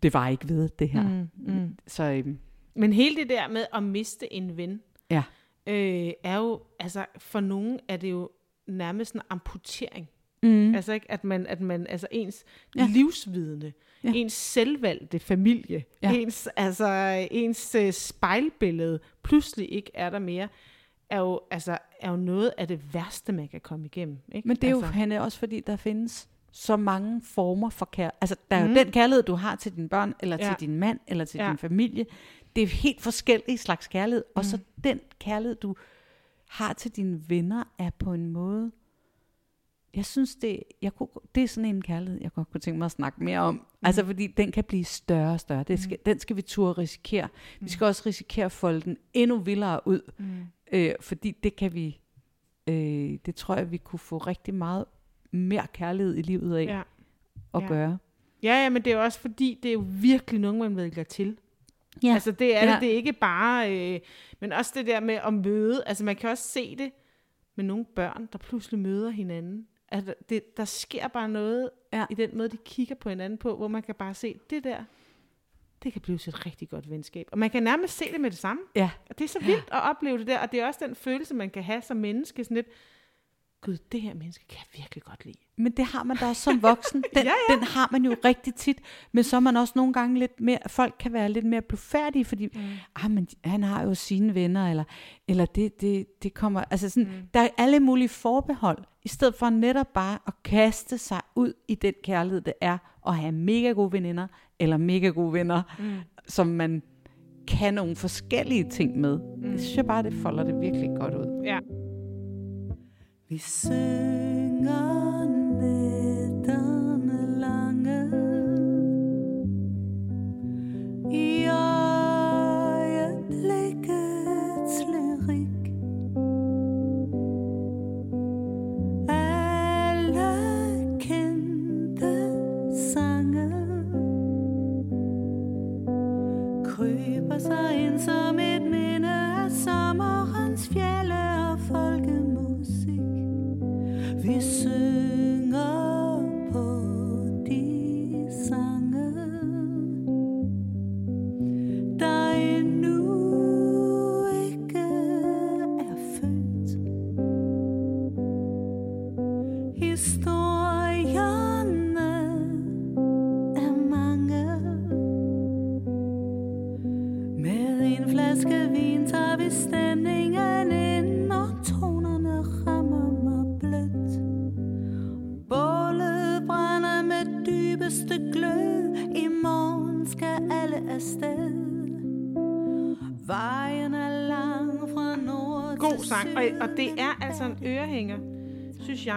det var ikke ved det her. Mm. Mm. Så øhm, Men hele det der med at miste en ven, Ja. øh, er jo, altså for nogen er det jo nærmest en amputering. mm, Altså ikke, at man, at man altså ens Ja. livsvidende, Ja. ens selvvalgte familie, Ja. ens, altså ens uh, spejlbillede pludselig ikke er der mere, er jo, altså, er jo noget af det værste, man kan komme igennem. Ikke? Men det er jo altså, Hanne, også fordi, der findes så mange former for kærlighed. Altså, der er jo Mhm. den kærlighed, du har til dine børn, eller Ja. til din mand, eller til Ja. din familie. Det er helt forskellige slags kærlighed. Og så Mhm. den kærlighed, du har til dine venner, er på en måde... Jeg synes, det, jeg kunne, det er sådan en kærlighed, jeg godt kunne tænke mig at snakke mere om. Mm. Altså, fordi den kan blive større og større. Det skal, mm. Den skal vi turde risikere. Mm. Vi skal også risikere at folde den endnu vildere ud. mm. Øh, fordi det kan vi, øh, det tror jeg, vi kunne få rigtig meget mere kærlighed i livet af ja. at Ja. gøre. ja, ja, men det er også fordi, det er jo virkelig nogen, man vælger til. Ja. Altså det er Ja. det, det er ikke bare, øh, men også det der med at møde, altså man kan også se det med nogle børn, der pludselig møder hinanden. Altså det, der sker bare noget Ja. i den måde, de kigger på hinanden på, hvor man kan bare se, det der, det kan blive et rigtig godt venskab. Og man kan nærmest se det med det samme. Ja. Og det er så vildt at opleve det der, og det er også den følelse, man kan have som menneske, sådan lidt, gud, det her menneske kan jeg virkelig godt lide. Men det har man da også som voksen. Den, Ja, ja. den har man jo rigtig tit. Men så er man også nogle gange lidt mere, folk kan være lidt mere blufærdige, fordi mm. ah, men han har jo sine venner, eller, eller det, det, det kommer, altså sådan, mm. der er alle mulige forbehold, i stedet for netop bare at kaste sig ud i den kærlighed, det er at have mega gode veninder, eller mega gode venner, mm. som man kan nogle forskellige ting med. Mm. Det synes jeg bare, det folder det virkelig godt ud. Ja. Vi synger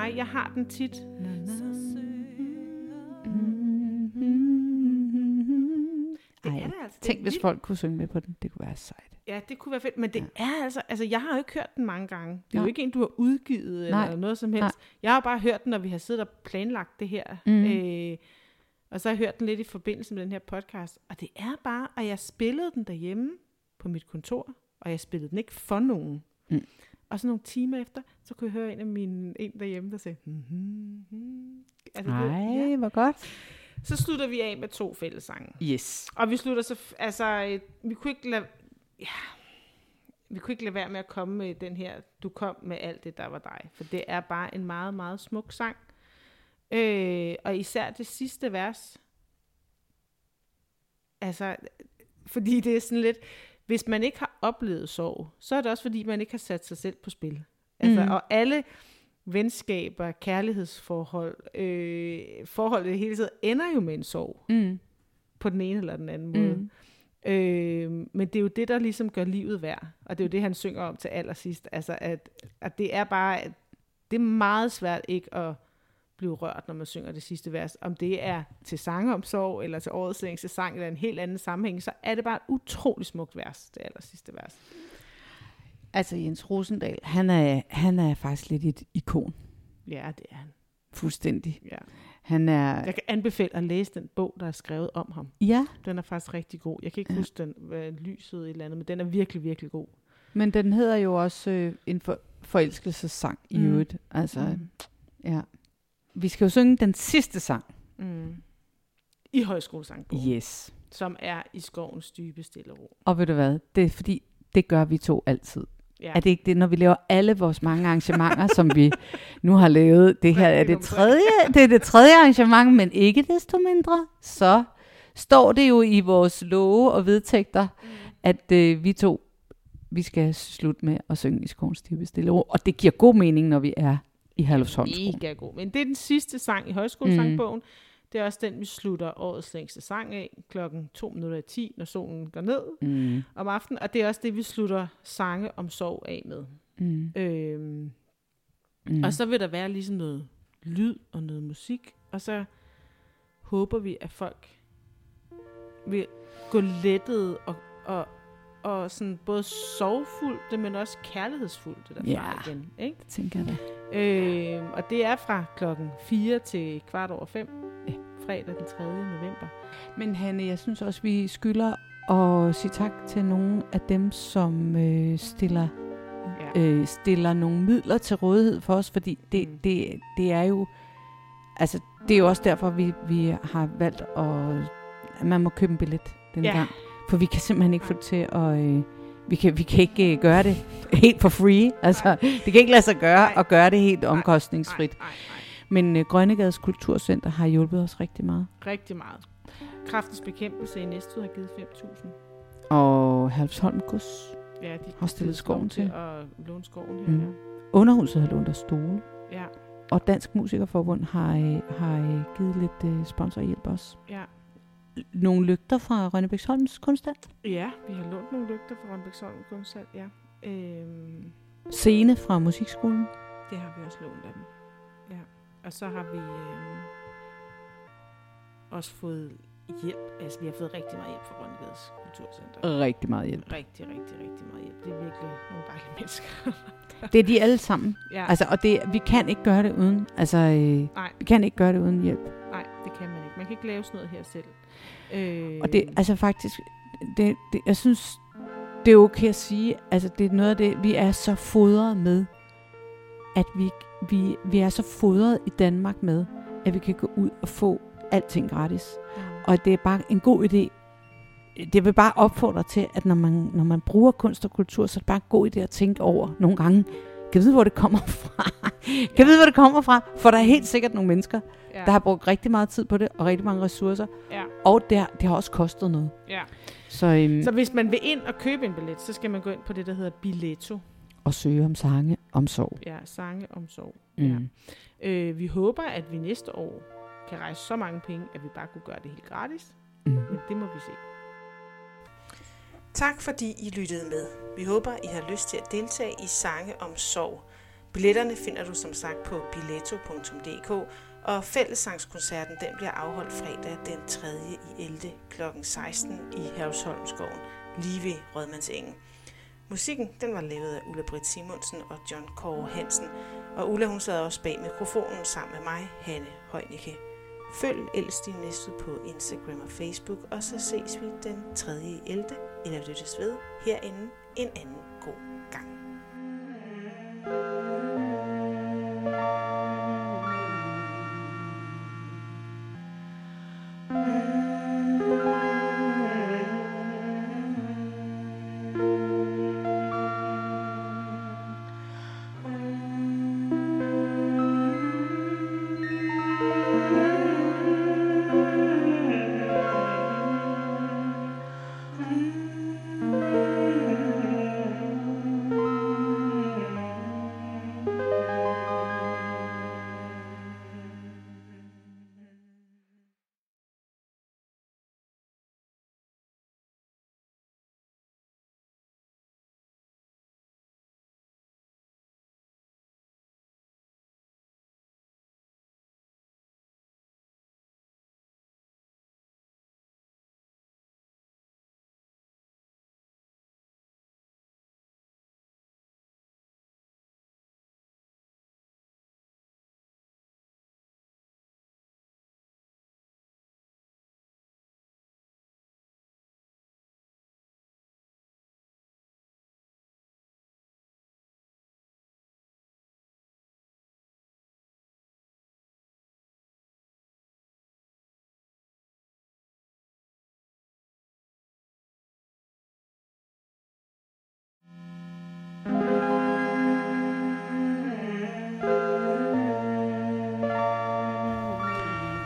synes jeg. Har den tit. Det Ej, er det altså. Det er Tænk, hvis vildt. folk kunne synge med på den. Det kunne være sejt. Ja, det kunne være fedt, men det ja. er altså, altså jeg har jo ikke hørt den mange gange. Det er Nej. jo ikke en, du har udgivet Nej. eller noget som helst. Nej. Jeg har bare hørt den, når vi har siddet og planlagt det her. Mm. Øh, og så har jeg hørt den lidt i forbindelse med den her podcast. Og det er bare, at jeg spillede den derhjemme på mit kontor, og jeg spillede den ikke for nogen. Mm. Og så nogle timer efter, så kunne jeg høre en af mine, en derhjemme, der sagde, hmm, hmm, hmm. Altså, det- Nej, hvor godt. Så slutter vi af med to fællessange. Yes. Og vi slutter så, altså, øh, vi kunne ikke lade, ja, vi kunne ikke lade være med at komme med den her, du kom med alt det, der var dig. For det er bare en meget, meget smuk sang. Øh, og især det sidste vers. Altså, fordi det er sådan lidt, hvis man ikke har oplevet sorg, så er det også fordi, man ikke har sat sig selv på spil. Altså, mm. Og alle venskaber, kærlighedsforhold, øh, forhold i det hele taget, ender jo med en sorg Mm. på den ene eller den anden måde. Mm. Øh, men det er jo det, der ligesom gør livet værd. Og det er jo det, han synger om til allersidst. Altså, at, at det er bare, det er meget svært ikke at blive rørt, når man synger det sidste vers. Om det er til sangeomsorg, eller til årets længste sang, eller en helt anden sammenhæng, så er det bare et utroligt smukt vers, det aller sidste vers. Altså Jens Rosendal, han er, han er faktisk lidt et ikon. Ja, det er han. Fuldstændig. Ja. Han er... Jeg kan anbefale at læse den bog, der er skrevet om ham. Ja, Den er faktisk rigtig god. Jeg kan ikke Ja. huske den, hvad lyset et eller andet, men den er virkelig, virkelig god. men den hedder jo også øh, en for, forelskelsessang i Mm. øvrigt. Altså, Mm. ja. Vi skal jo synge den sidste sang. Mm. I højskolesangbogen. Yes. som er i skovens dybe stille ro. Og ved du hvad? Det er fordi, det gør vi to altid. Ja. Er det ikke det, når vi laver alle vores mange arrangementer, som vi nu har lavet? Det her er det tredje, det er det tredje arrangement, men ikke desto mindre, så står det jo i vores love og vedtægter, Mm. at øh, vi to, vi skal slutte med at synge i skovens dybe stille ro. Og det giver god mening, når vi er i Herlufsholmskro. Mega god. Men det er den sidste sang i højskolesangbogen. Mm. Det er også den, vi slutter årets længste sang af, klokken 2 minutter i 10, når solen går ned Mm. om aftenen. Og det er også det, vi slutter sange om sorg af med. Mm. Øhm, mm. Og så vil der være ligesom noget lyd og noget musik. Og så håber vi, at folk vil gå lettet og, og, og sådan både sorgfuldt, men også kærlighedsfuldt derfra Ja. igen. Ikke? Det tænker jeg da. Øh, og det er fra klokken 4 til kvart over 5, Ja. fredag den 3. november. Men Hanne, jeg synes også, vi skylder at sige tak til nogle af dem, som øh, stiller, Ja. øh, stiller nogle midler til rådighed for os, fordi det, Mm. det, det er jo altså det er jo også derfor, vi, vi har valgt at, at man må købe en billet den Ja. gang. For vi kan simpelthen ikke få det til at... Øh, vi kan, vi kan ikke øh, gøre det helt for free. Altså, det kan ikke lade sig gøre at gøre det helt omkostningsfrit. Men øh, Grønnegades Kulturcenter har hjulpet os rigtig meget. Rigtig meget. Kraftens bekæmpelse i Næstved har givet 5.000. Og Halvsholm Gods. Ja, de Har stillet skoven til. Og låne skoven her, Mm. mm. Underhuset har lånt os stole. ja. ja. Og Dansk Musikerforbund har, øh, har givet lidt sponsorhjælp også. Ja. Nogle lygter fra Rønnebæksholms kunsthal. Ja, vi har lånt nogle lygter fra Rønbæksholm Kunsthal, ja. Øhm, Scene fra Musikskolen. det har vi også lånt af dem. Ja. Og så har vi øhm, også fået hjælp. Altså, vi har fået rigtig meget hjælp fra Rønnegades Kulturcenter. Rigtig meget hjælp. Rigtig, rigtig, rigtig meget hjælp. Det er virkelig nogle dejlige mennesker. Det er de alle sammen. ja. Altså, og det, vi kan ikke gøre det uden. Altså, øh, Nej. vi kan ikke gøre det uden hjælp. Nej, det kan kan ikke lave sådan noget her selv. Øh, Og det, altså faktisk, det, det, jeg synes, det er okay at sige, altså det er noget af det, vi er så fodret med, at vi, vi, vi er så fodret i Danmark med, at vi kan gå ud og få alting gratis. Mm. Og det er bare en god idé. Det vil bare opfordre til, at når man, når man bruger kunst og kultur, så er det bare en god idé at tænke over nogle gange, kan vide, hvor det kommer fra. kan vide, hvor det kommer fra. For der er helt sikkert nogle mennesker, Ja. der har brugt rigtig meget tid på det, og rigtig mange ressourcer. ja. Og det har, det har også kostet noget. ja. Så, øhm, Så hvis man vil ind og købe en billet, så skal man gå ind på det, der hedder Billetto. at søge om sange om sorg. Ja, sange om sorg. Mm. Ja. Øh, vi håber, at vi næste år kan rejse så mange penge, at vi bare kunne gøre det helt gratis. Mm. Men det må vi se. Tak fordi I lyttede med. Vi håber, I har lyst til at deltage i Sange om Sorg. Billetterne finder du som sagt på billetto.dk, og fællessangskoncerten den bliver afholdt fredag den 3. i 11. kl. 16 i Hervsholmskoven, lige ved Rødmandsengen. Musikken den var lavet af Ulla Britt Simonsen og John Kåre Hansen, og Ulla hun sad også bag mikrofonen sammen med mig, Hanne Højnicke. Følg Elstin Næstud på Instagram og Facebook, og så ses vi den 3. i 11 eller lyttes ved herinde en anden god gang.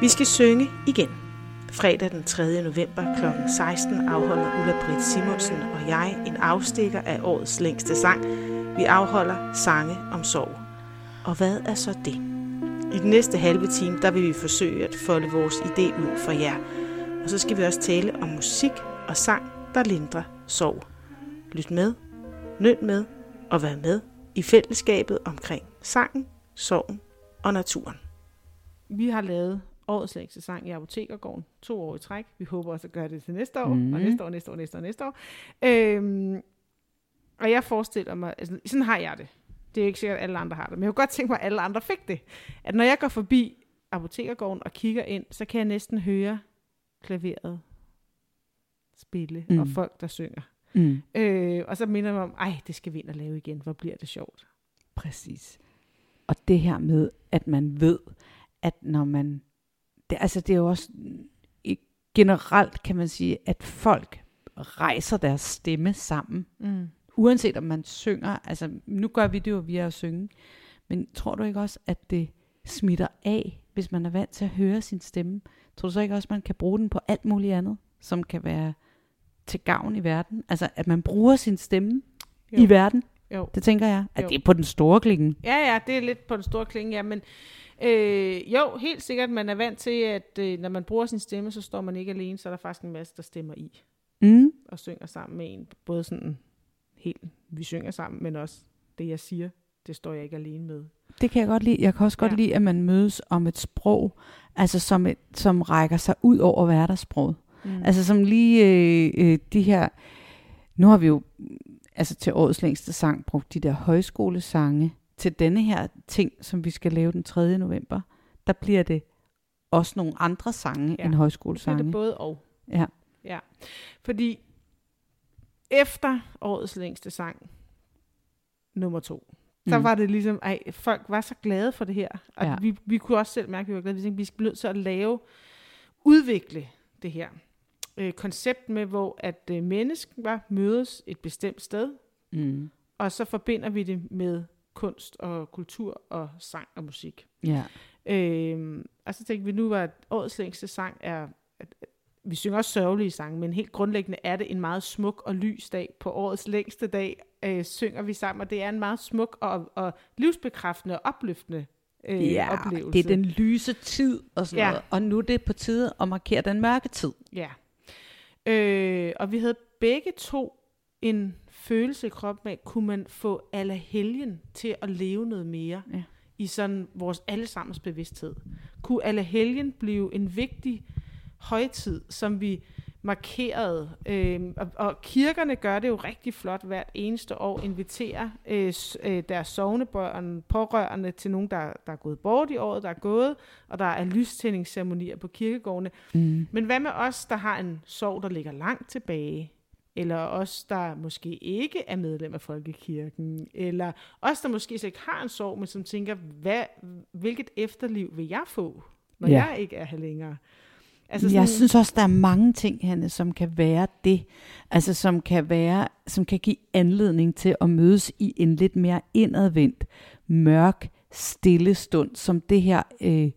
Vi skal synge igen. Fredag den 3. november kl. 16 afholder Ulla Britt Simonsen og jeg en afstikker af årets længste sang. Vi afholder sange om sorg. Og hvad er så det? I den næste halve time, der vil vi forsøge at folde vores idé ud for jer. Og så skal vi også tale om musik og sang, der lindrer sorg. Lyt med, nød med og vær med i fællesskabet omkring sangen, sorgen og naturen. Vi har lavet årets længste sang i Apotekergården to år i træk. Vi håber også at gøre det til næste år, Mhm. og næste år, næste år, næste år, næste år. Øhm, og jeg forestiller mig, altså, sådan har jeg det. Det er ikke sikkert, at alle andre har det, men jeg kunne godt tænke mig, at alle andre fik det. At når jeg går forbi Apotekergården og kigger ind, så kan jeg næsten høre klaveret spille, mm. Mm. og folk, der synger. Mm. Øh, og så minder jeg mig om, ej, det skal vi ind og lave igen. Hvor bliver det sjovt. Præcis. Og det her med, at man ved, at når man... Det, altså, det er jo også generelt, kan man sige, at folk rejser deres stemme sammen. Mm. Uanset om man synger, altså nu gør vi det jo via at synge, men tror du ikke også, at det smitter af, hvis man er vant til at høre sin stemme? Tror du så ikke også, at man kan bruge den på alt muligt andet, som kan være til gavn i verden? Altså, at man bruger sin stemme Jo. i verden, Jo. det tænker jeg, at Jo. det er på den store klingen. Ja, ja, det er lidt på den store klinge, ja, men øh, jo, helt sikkert, man er vant til, at øh, når man bruger sin stemme, så står man ikke alene, så er der faktisk en masse, der stemmer i Mm. og synger sammen med en. Både sådan helt, vi synger sammen, men også det, jeg siger, det står jeg ikke alene med. Det kan jeg godt lide. Jeg kan også godt Ja. lide, at man mødes om et sprog, altså som, et, som rækker sig ud over hverdagssproget. Mm. Altså som lige øh, øh, de her, nu har vi jo altså til årets længste sang brugt de der højskolesange. Til denne her ting, som vi skal lave den 3. november, der bliver det også nogle andre sange Ja. end Så er højskolesange. det både og. Ja. Ja, fordi efter årets længste sang, nummer to, der Mm. var det ligesom, ej, folk var så glade for det her. Og. Ja. vi, vi kunne også selv mærke, at vi var glade. Vi tænkte, vi skal blive nødt til at lave, udvikle det her øh, koncept med, hvor at øh, mennesker mødes et bestemt sted, Mm. og så forbinder vi det med kunst og kultur og sang og musik. Ja. Øh, og så tænkte vi nu, at årets længste sang er, at, at vi synger også sørgelige sange, men helt grundlæggende er det en meget smuk og lys dag. På årets længste dag øh, synger vi sammen, og det er en meget smuk og, og livsbekræftende og opløftende øh, ja, oplevelse. det er den lyse tid og sådan ja. noget. Og nu er det på tide at markere den mørke tid. Ja. Øh, og vi havde begge to en følelse i kroppen af, kunne man få alle helgen til at leve noget mere Ja. i sådan vores allesammens bevidsthed? Kunne alle helgen blive en vigtig højtid, som vi markerede? Øh, og, og kirkerne gør det jo rigtig flot hvert eneste år, inviterer øh, øh, deres sovnebørn, pårørende til nogen, der, der er gået bort i året, der er gået, og der er lystændingsceremonier på kirkegårdene. Mm. Men hvad med os, der har en sorg, der ligger langt tilbage? Eller os, der måske ikke er medlem af Folkekirken? Eller os, der måske slet ikke har en sorg, men som tænker, hvad, hvilket efterliv vil jeg få, når Ja. jeg ikke er her længere? Altså jeg synes også, der er mange ting, Hanne, som kan være det. Altså som kan være, som kan give anledning til at mødes i en lidt mere indadvendt, mørk, stille stund, som det her, øh,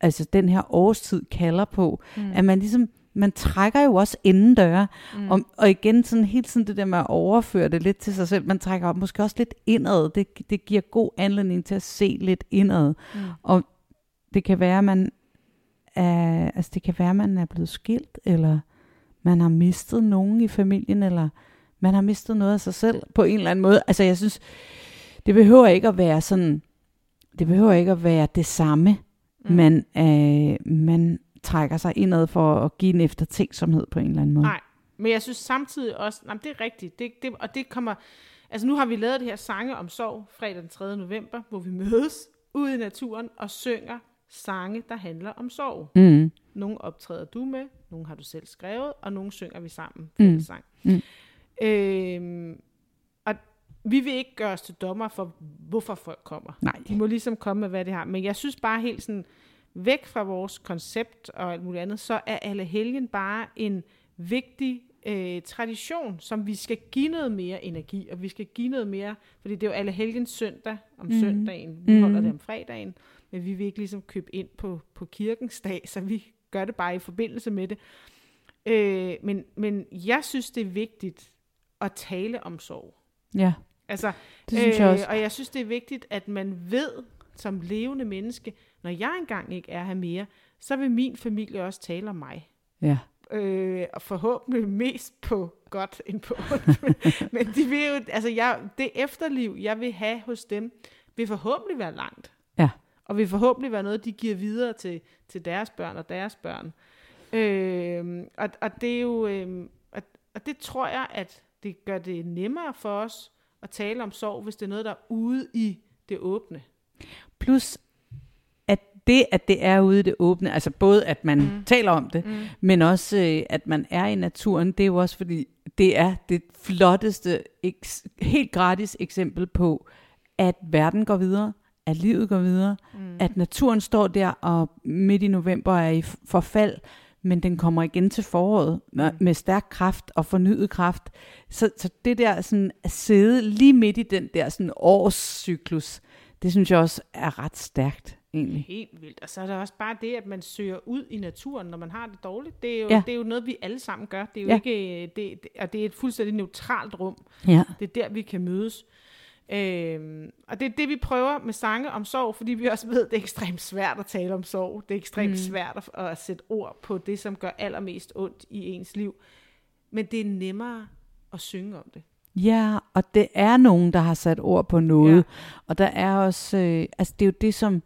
altså den her årstid kalder på. Mm. At man ligesom, man trækker jo også indendøre, mm. og, og igen sådan helt sådan det der med at overføre det lidt til sig selv, man trækker måske også lidt indad, det, det giver god anledning til at se lidt indad, mm. og det kan være, at man er, altså det kan være, at man er blevet skilt, eller man har mistet nogen i familien, eller man har mistet noget af sig selv på en eller anden måde. Altså jeg synes, det behøver ikke at være sådan, det behøver ikke at være det samme, mm. man, øh, man trækker sig indad for at give en eftertænksomhed på en eller anden måde. Nej, men jeg synes samtidig også, nej, det er rigtigt, det, det, og det kommer, altså nu har vi lavet det her sange om sorg fredag den 3. november, hvor vi mødes ude i naturen og synger sange, der handler om sorg. Mm. Nogle optræder du med, nogle har du selv skrevet, og nogle synger vi sammen Mm. fællessang. Mm. Øhm, og vi vil ikke gøre os til dommer for, hvorfor folk kommer. Nej. De må ligesom komme med, hvad det har. Men jeg synes bare helt sådan, væk fra vores koncept og alt muligt andet, så er alle helgen bare en vigtig øh, tradition, som vi skal give noget mere energi, og vi skal give noget mere, fordi det er jo alle helgens søndag om mm. søndagen, vi holder det om fredagen, men vi vil ikke ligesom købe ind på, på kirkens dag, så vi gør det bare i forbindelse med det. Øh, men, men jeg synes, det er vigtigt at tale om sorg. Ja, Altså, det synes jeg også. Og jeg synes, det er vigtigt, at man ved som levende menneske, når jeg engang ikke er her mere, så vil min familie også tale om mig. Ja. Øh, og forhåbentlig mest på godt end på ondt. Men de vil jo, altså jeg, det efterliv, jeg vil have hos dem, vil forhåbentlig være langt. Og vil forhåbentlig være noget, de giver videre til, til deres børn og deres børn. Øh, og, og det er jo, øh, og, og det tror jeg, at det gør det nemmere for os at tale om sorg, hvis det er noget, der er ude i det åbne. Plus, at det, at det er ude i det åbne, altså både at man mm. taler om det, mm. men også øh, at man er i naturen, det er jo også fordi, det er det flotteste, helt gratis eksempel på, at verden går videre, at livet går videre, mm. at naturen står der og midt i november er i forfald, men den kommer igen til foråret med, med stærk kraft og fornyet kraft. Så, så det der sådan at sidde lige midt i den der sådan årscyklus, det synes jeg også er ret stærkt egentlig. Helt vildt. Og så er der også bare det, at man søger ud i naturen, når man har det dårligt. Det er jo, Ja. det er jo noget, vi alle sammen gør. Det er jo Ja. ikke, det, det, og det er et fuldstændig neutralt rum. Ja. Det er der, vi kan mødes. Øhm, og det er det, vi prøver med sange om sorg, fordi vi også ved, at det er ekstremt svært at tale om sorg. Det er ekstremt mm. svært at, at sætte ord på det, som gør allermest ondt i ens liv. Men det er nemmere at synge om det. Ja, og det er nogen, der har sat ord på noget. Ja. Og der er også, øh, altså det er jo det, som,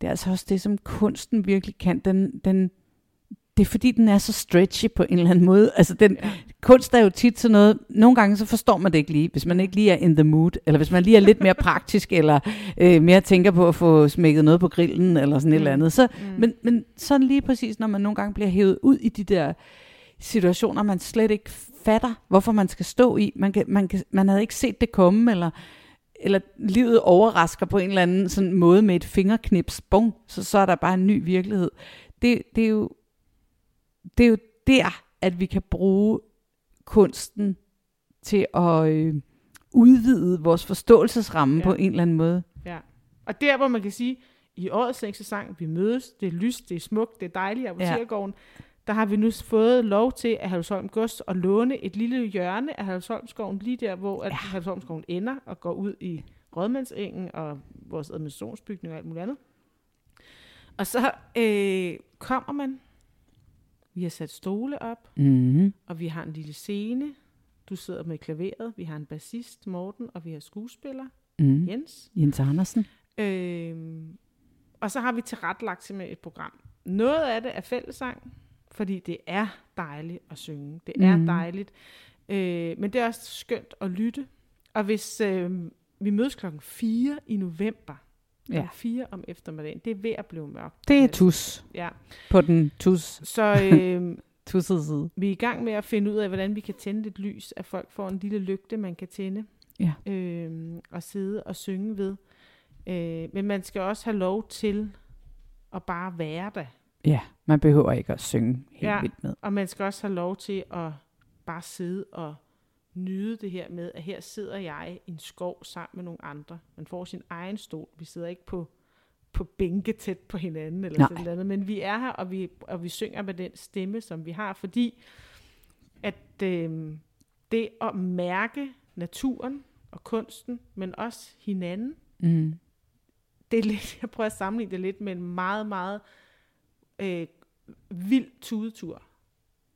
det er altså også det, som kunsten virkelig kan. Den, den, det er fordi, den er så stretchy på en eller anden måde. Altså den, Ja. kunst er jo tit sådan noget, nogle gange så forstår man det ikke lige, hvis man ikke lige er in the mood, eller hvis man lige er lidt mere praktisk, eller øh, mere tænker på at få smækket noget på grillen, eller sådan mm. et eller andet. Så, mm. men, men sådan lige præcis, når man nogle gange bliver hævet ud i de der situationer, man slet ikke fatter, hvorfor man skal stå i. Man, kan, man, kan, man havde ikke set det komme, eller, eller livet overrasker på en eller anden sådan måde med et fingerknips, bong, så, så er der bare en ny virkelighed. Det, det, er jo, det er jo der, at vi kan bruge kunsten til at øh, udvidet vores forståelsesramme Ja. ja. på en eller anden måde. Ja. Og der, hvor man kan sige, i årets længste sang, vi mødes, det er lyst, det er smukt, det er dejligt, Apotekergården, der har vi nu fået lov til at Halvsholm Gods at låne et lille hjørne af Halvsholmskoven, lige der, hvor ja. Halvsholmskoven ender og går ud i Rådmandsengen og vores administrationsbygning og alt muligt andet. Og så øh, kommer man, vi har sat stole op, Mm-hmm. og vi har en lille scene. Du sidder med klaveret, vi har en bassist, Morten, og vi har skuespiller, Mm. Jens. Jens Andersen. Øhm, og så har vi tilrettelagt simpelthen et program. Noget af det er fællesang, fordi det er dejligt at synge. Det er Mhm. dejligt. Øh, men det er også skønt at lytte. Og hvis øh, vi mødes klokken 4 i november, Ja. 4 om eftermiddagen, det er ved at blive mørkt. Det er tus Ja. på den tus, Så øh, tussede side. vi er i gang med at finde ud af, hvordan vi kan tænde lidt lys, at folk får en lille lygte, man kan tænde Ja. øh, og sidde og synge ved. Øh, men man skal også have lov til at bare være der. Ja, man behøver ikke at synge helt ja. vildt med. Og man skal også have lov til at bare sidde og nyde det her med, at her sidder jeg i en skov sammen med nogle andre. Man får sin egen stol. Vi sidder ikke på, på bænke tæt på hinanden eller Nej. sådan noget. Men vi er her, og vi, og vi synger med den stemme, som vi har, fordi at øh, det at mærke naturen og kunsten, men også hinanden, Mm. det er lidt, jeg prøver at sammenligne det lidt med en meget, meget øh, vild tudetur.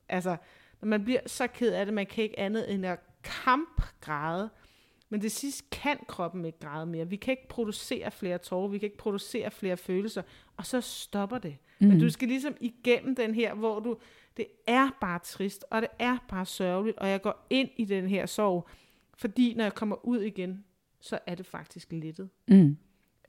Altså, når man bliver så ked af det, man kan ikke andet end at kampgræde, men det sidst kan kroppen ikke græde mere. Vi kan ikke producere flere tårer, vi kan ikke producere flere følelser, og så stopper det. Mm. Men du skal ligesom igennem den her, hvor du, det er bare trist, og det er bare sørgeligt, og jeg går ind i den her sorg, fordi når jeg kommer ud igen, så er det faktisk lettet. Mm.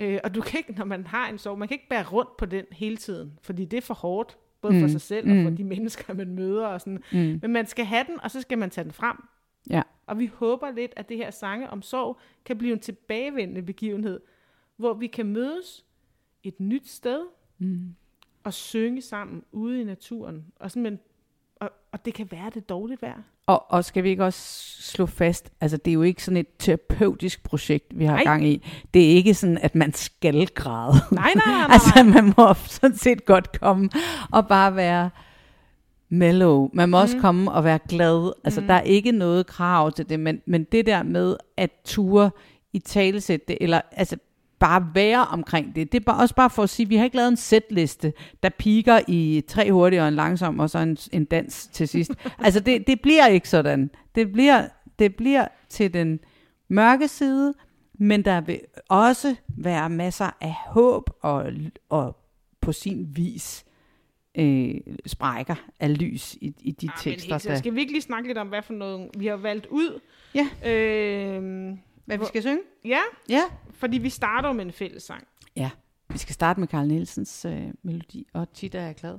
Øh, og du kan ikke, når man har en sorg, man kan ikke bære rundt på den hele tiden, fordi det er for hårdt, både for Mm. sig selv og for Mm. de mennesker, man møder. Og sådan. Mm. Men man skal have den, og så skal man tage den frem. Ja. Og vi håber lidt, at det her sange om sorg kan blive en tilbagevendende begivenhed, hvor vi kan mødes et nyt sted Mm. og synge sammen ude i naturen. Og, sådan, men, og, og det kan være det dårligt vejr. Og, og skal vi ikke også slå fast, altså det er jo ikke sådan et terapeutisk projekt, vi har Nej. gang i. Det er ikke sådan, at man skal græde. Nej, nej, nej, nej. altså man må sådan set godt komme og bare være mellow. Man må mm. også komme og være glad. Altså Mhm. der er ikke noget krav til det, men, men det der med at ture i talesæt det, eller altså bare være omkring det. Det er bare, også bare for at sige, at vi har ikke lavet en sætliste, der piker i tre hurtige og en langsom, og så en, en dans til sidst. altså det, det bliver ikke sådan. Det bliver, det bliver til den mørke side, men der vil også være masser af håb og, og på sin vis øh, sprækker af lys i, i de Ah, men tekster. helt, så Der, skal vi ikke lige snakke lidt om, hvad for noget vi har valgt ud? Ja. Øh, hvad vi skal synge? ja, Ja. fordi vi starter med en fællessang. Vi skal starte med Carl Nielsens øh, melodi, og tit er jeg glad.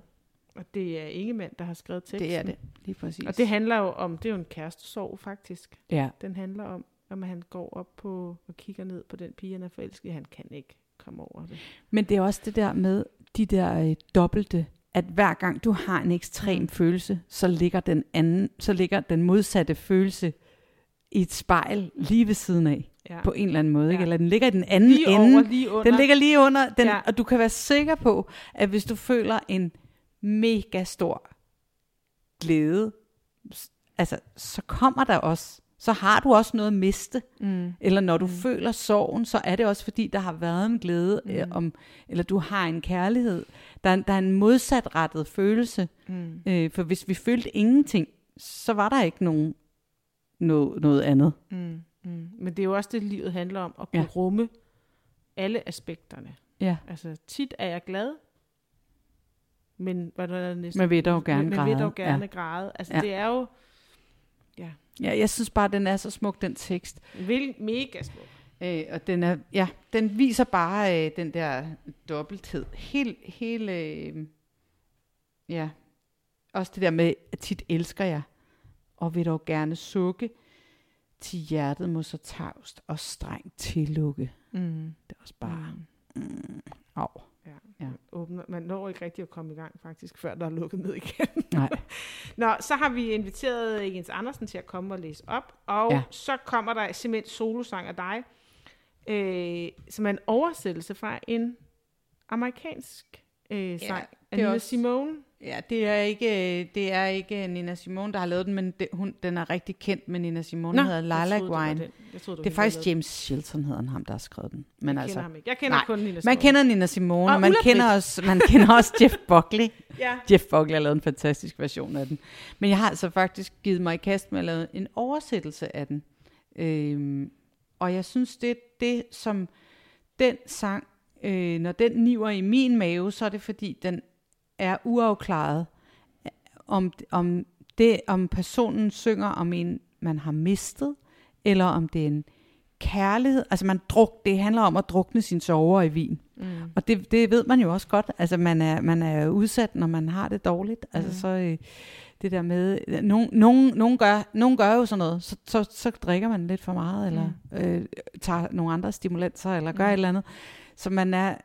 Og det er Ingemann, der har skrevet teksten. Det er det, lige præcis. Og det handler jo om, det er jo en kærestesorg faktisk. ja, Den handler om, om han går op på og kigger ned på den pige, han er forelsket. Han kan ikke komme over det. Men det er også det der med de der øh, dobbelte, at hver gang du har en ekstrem følelse, så ligger den anden, så ligger den modsatte følelse i et spejl lige ved siden af, Ja. på en eller anden måde, Ja. ikke? Eller den ligger i den anden lige ende. over, lige under. Den ligger lige under, den, Ja. og du kan være sikker på, at hvis du føler en mega stor glæde, altså, så kommer der også, så har du også noget at miste. Mm. Eller når du Mm. føler sorgen, så er det også fordi, der har været en glæde, Mm. mm. om, eller du har en kærlighed. Der, er- der er en modsatrettet følelse. Mm. Øh, for hvis vi følte ingenting, så var der ikke nogen, noget, noget andet. Mm. Mm. Men det er jo også det, livet handler om, at kunne Ja. rumme alle aspekterne. Ja. Altså, tit er jeg glad, men hvad er det næste? Man vil dog gerne græde. Men vil dog gerne ja. græde. Altså. Ja. det er jo Ja, jeg synes bare, den er så smuk, den tekst. vil mega smuk. Øh, og den, er, ja, den viser bare øh, den der dobbelthed. Helt, helt, øh, ja. Også det der med, at tit elsker jeg, og vil dog gerne sukke, til hjertet må så tavst og strengt tillukke. Mm. Det er også bare, mm, au. Ja. Ja. ja. åbner. Man når ikke rigtig at komme i gang, faktisk, før der er lukket ned igen. Nej. Nå, så har vi inviteret Jens Andersen til at komme og læse op, og Ja. ja. så kommer der simpelthen solosang af dig, øh, som er en oversættelse fra en amerikansk øh, sang af det er Nina også- Simone. Ja, det er ikke, det er ikke Nina Simone, der har lavet den, men det, hun, den er rigtig kendt med Nina Simone. Den hedder jeg Lilac det var Wine. den. Jeg troede, Det er hende, faktisk James Shilton, hedder han, ham, der har skrevet den. Men. Jeg altså, kender ham ikke. Jeg kender Nej, kun Nina Simone. man kender Nina Simone, Og og man kender, også, man kender også Jeff Buckley. Ja. Jeff Buckley har lavet en fantastisk version af den. Men jeg har altså faktisk givet mig i kast med at lave en oversættelse af den. Øhm, og jeg synes, det er det, som den sang, øh, når den niver i min mave, så er det fordi, den er uafklaret, om, om, det, om personen synger om en, man har mistet, eller om det er en kærlighed. Altså man druk, det handler om at drukne sin sover i vin. Mm. Og det, det ved man jo også godt. Altså, man er, man er udsat, når man har det dårligt. Altså, Mm. så øh, det der med... Nogen, nogen, nogen, gør, nogen gør jo sådan noget. Så, så, så drikker man lidt for meget, eller øh, tager nogle andre stimulanser, eller gør Mm. et eller andet. Så man er,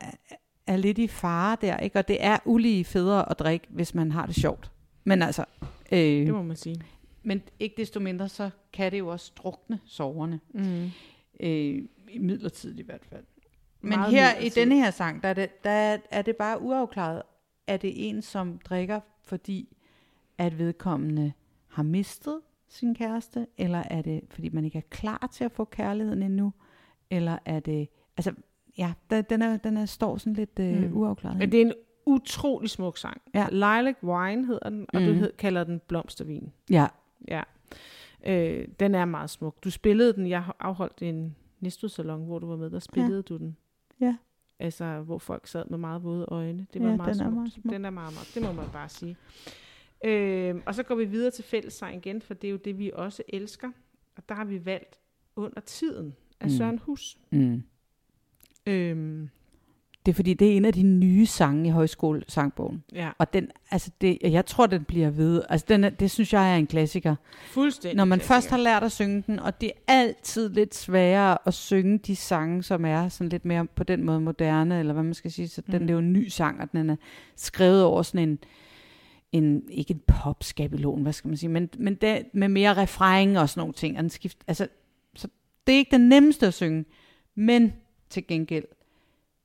er lidt i fare der, ikke? Og det er ulige federe at drikke, hvis man har det sjovt. Men altså... Øh, Det må man sige. men ikke desto mindre, så kan det jo også drukne soverne. Mm. Øh, I midlertid i hvert fald. Men Meget her i midlertidigt. denne her sang, der er, det, der er- er det bare uafklaret. Er det en, som drikker, fordi at vedkommende har mistet sin kæreste? Eller er det, fordi man ikke er klar til at få kærligheden endnu? Eller er det... Altså, ja, der, den, er, den er, står sådan lidt øh, Mm. uafklaret. Men det er en utrolig smuk sang. Ja. Lilac Wine hedder den, og mm. du hed, kalder den Blomstervin. Ja, Ja. Øh, den er meget smuk. Du spillede den, jeg afholdt en Næstved-salon, hvor du var med, der spillede ja. du den. Ja. Altså, hvor folk sad med meget våde øjne. Det var Ja, meget den er smukt. meget smuk. Den er meget, meget, det må man bare sige. Øh, og så går vi videre til fællessang igen, for det er jo det, vi også elsker. Og der har vi valgt Under Tiden af Mm. Søren Hus. mm. Øh, det er fordi, det er en af de nye sange i højskolesangbogen. ja, Og den, altså det, jeg tror, den bliver ved. Altså den er, det synes jeg er en klassiker. fuldstændig. Når man klassiker. først har lært at synge den, og det er altid lidt sværere at synge de sange, som er sådan lidt mere på den måde moderne, eller hvad man skal sige. Så den Mhm. det er jo en ny sang, og den er skrevet over sådan en, en ikke en popskabelon, hvad skal man sige, men, men det, med mere refræng og sådan nogle ting. Og den skift, altså, så det er ikke den nemmeste at synge, men til gengæld,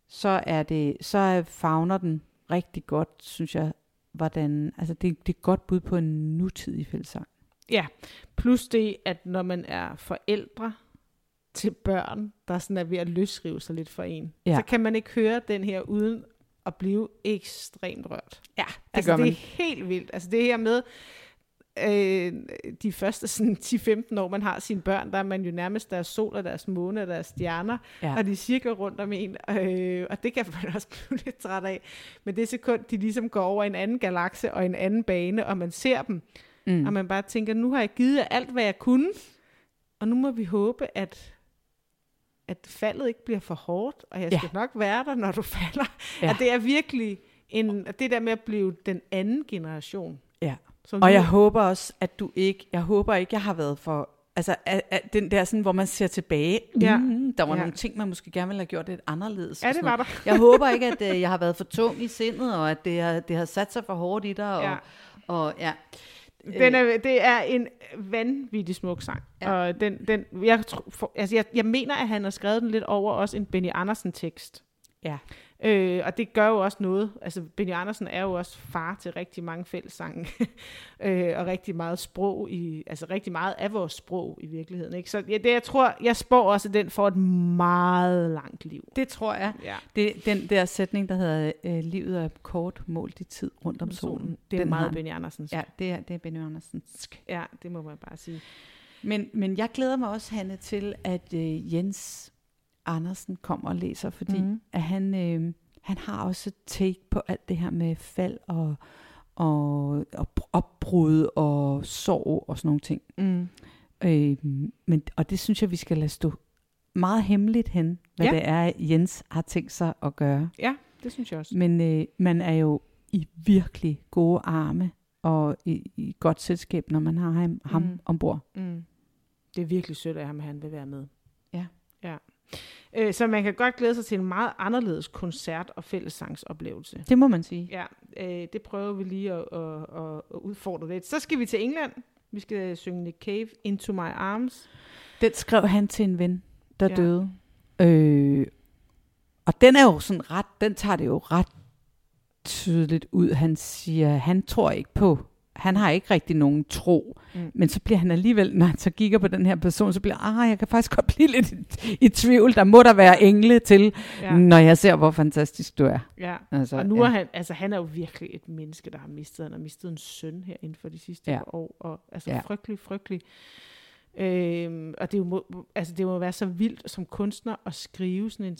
så er det, så er fagner den rigtig godt, synes jeg, hvordan, altså det, det er et godt bud på en nutidig fællesang. Ja, plus det, at når man er forældre til børn, der sådan er ved at løsrive sig lidt for en, ja. så kan man ikke høre den her uden at blive ekstremt rørt. Ja, det altså, gør man. det er helt vildt. Altså det her med øh, de første sådan 10-15 år, man har sine børn, der er man jo nærmest deres sol og deres måne og deres stjerner, Ja. ja. og de cirkler rundt om en, øh, og det kan man også blive lidt træt af. Men det sekund, de ligesom går over en anden galakse og en anden bane, og man ser dem, Mm. og man bare tænker, nu har jeg givet alt, hvad jeg kunne, og nu må vi håbe, at, at faldet ikke bliver for hårdt, og jeg Ja. skal nok være der, når du falder. Ja. Ja. At det er virkelig en, at det der med at blive den anden generation. Ja. Som Og nu- jeg håber også, at du ikke, jeg håber ikke, jeg har været for, altså at, at den der sådan, hvor man ser tilbage, Ja. mm, der var Ja. nogle ting, man måske gerne ville have gjort lidt anderledes. Ja, det var der. Jeg håber ikke, at øh, jeg har været for tung i sindet, og at det har, det har sat sig for hårdt i dig. Og, Ja. og ja. Den er, det er en vanvittig smuk sang. Ja. Ja. Og den, den, jeg, tro, for, altså jeg, jeg mener, at han har skrevet den lidt over også en Benny Andersen-tekst. Ja. Øh, og det gør jo også noget. Altså, Benny Andersen er jo også far til rigtig mange fællessange. øh, og rigtig meget sprog i, altså rigtig meget af vores sprog i virkeligheden. Ikke? Så ja, det, jeg tror, jeg spår også, at den får et meget langt liv. Det tror jeg. Ja. Det, den der sætning, der hedder, øh, livet er kort målt i tid rundt om solen. Det er den meget har. Benny Andersens. Ja, det er, det er Benny Andersensk. ja, det må man bare sige. Men, men jeg glæder mig også, Hanne, til, at øh, Jens Andersen kommer og læser, fordi mm. At han, øh, han har også take på alt det her med fald og, og, og opbrud og sorg og sådan nogle ting. Mm. Øh, men, og det synes jeg, vi skal lade stå meget hemmeligt hen, hvad Ja. det er, Jens har tænkt sig at gøre. Ja, det synes jeg også. Men øh, man er jo i virkelig gode arme og i, i godt selskab, når man har ham, ham Mm. ombord. Mm. Det er virkelig sødt af ham, at han vil være med. Ja. ja. Øh, så man kan godt glæde sig til en meget anderledes koncert- og fællessangsoplevelse. Det må man sige. Ja, øh, det prøver vi lige at, at, at, at udfordre lidt. Så skal vi til England. Vi skal synge Nick Cave, Into My Arms. Den skrev han til en ven, der Ja. døde. Øh, og den er jo sådan ret, den tager det jo ret tydeligt ud. Han siger, han tror ikke på, han har ikke rigtig nogen tro. Mm. Men så bliver han alligevel, når han så kigger på den her person, så bliver ah, jeg kan faktisk godt blive lidt i, i tvivl. Der må der være engle til, Ja, når jeg ser, hvor fantastisk du er. ja. Altså, Og nu ja. er han, altså han er jo virkelig et menneske, der har mistet, han har mistet en søn her inden for de sidste Ja. år, og altså Ja. frygtelig, frygtelig. Øhm, og det, må, altså det må være så vildt som kunstner at skrive sådan en,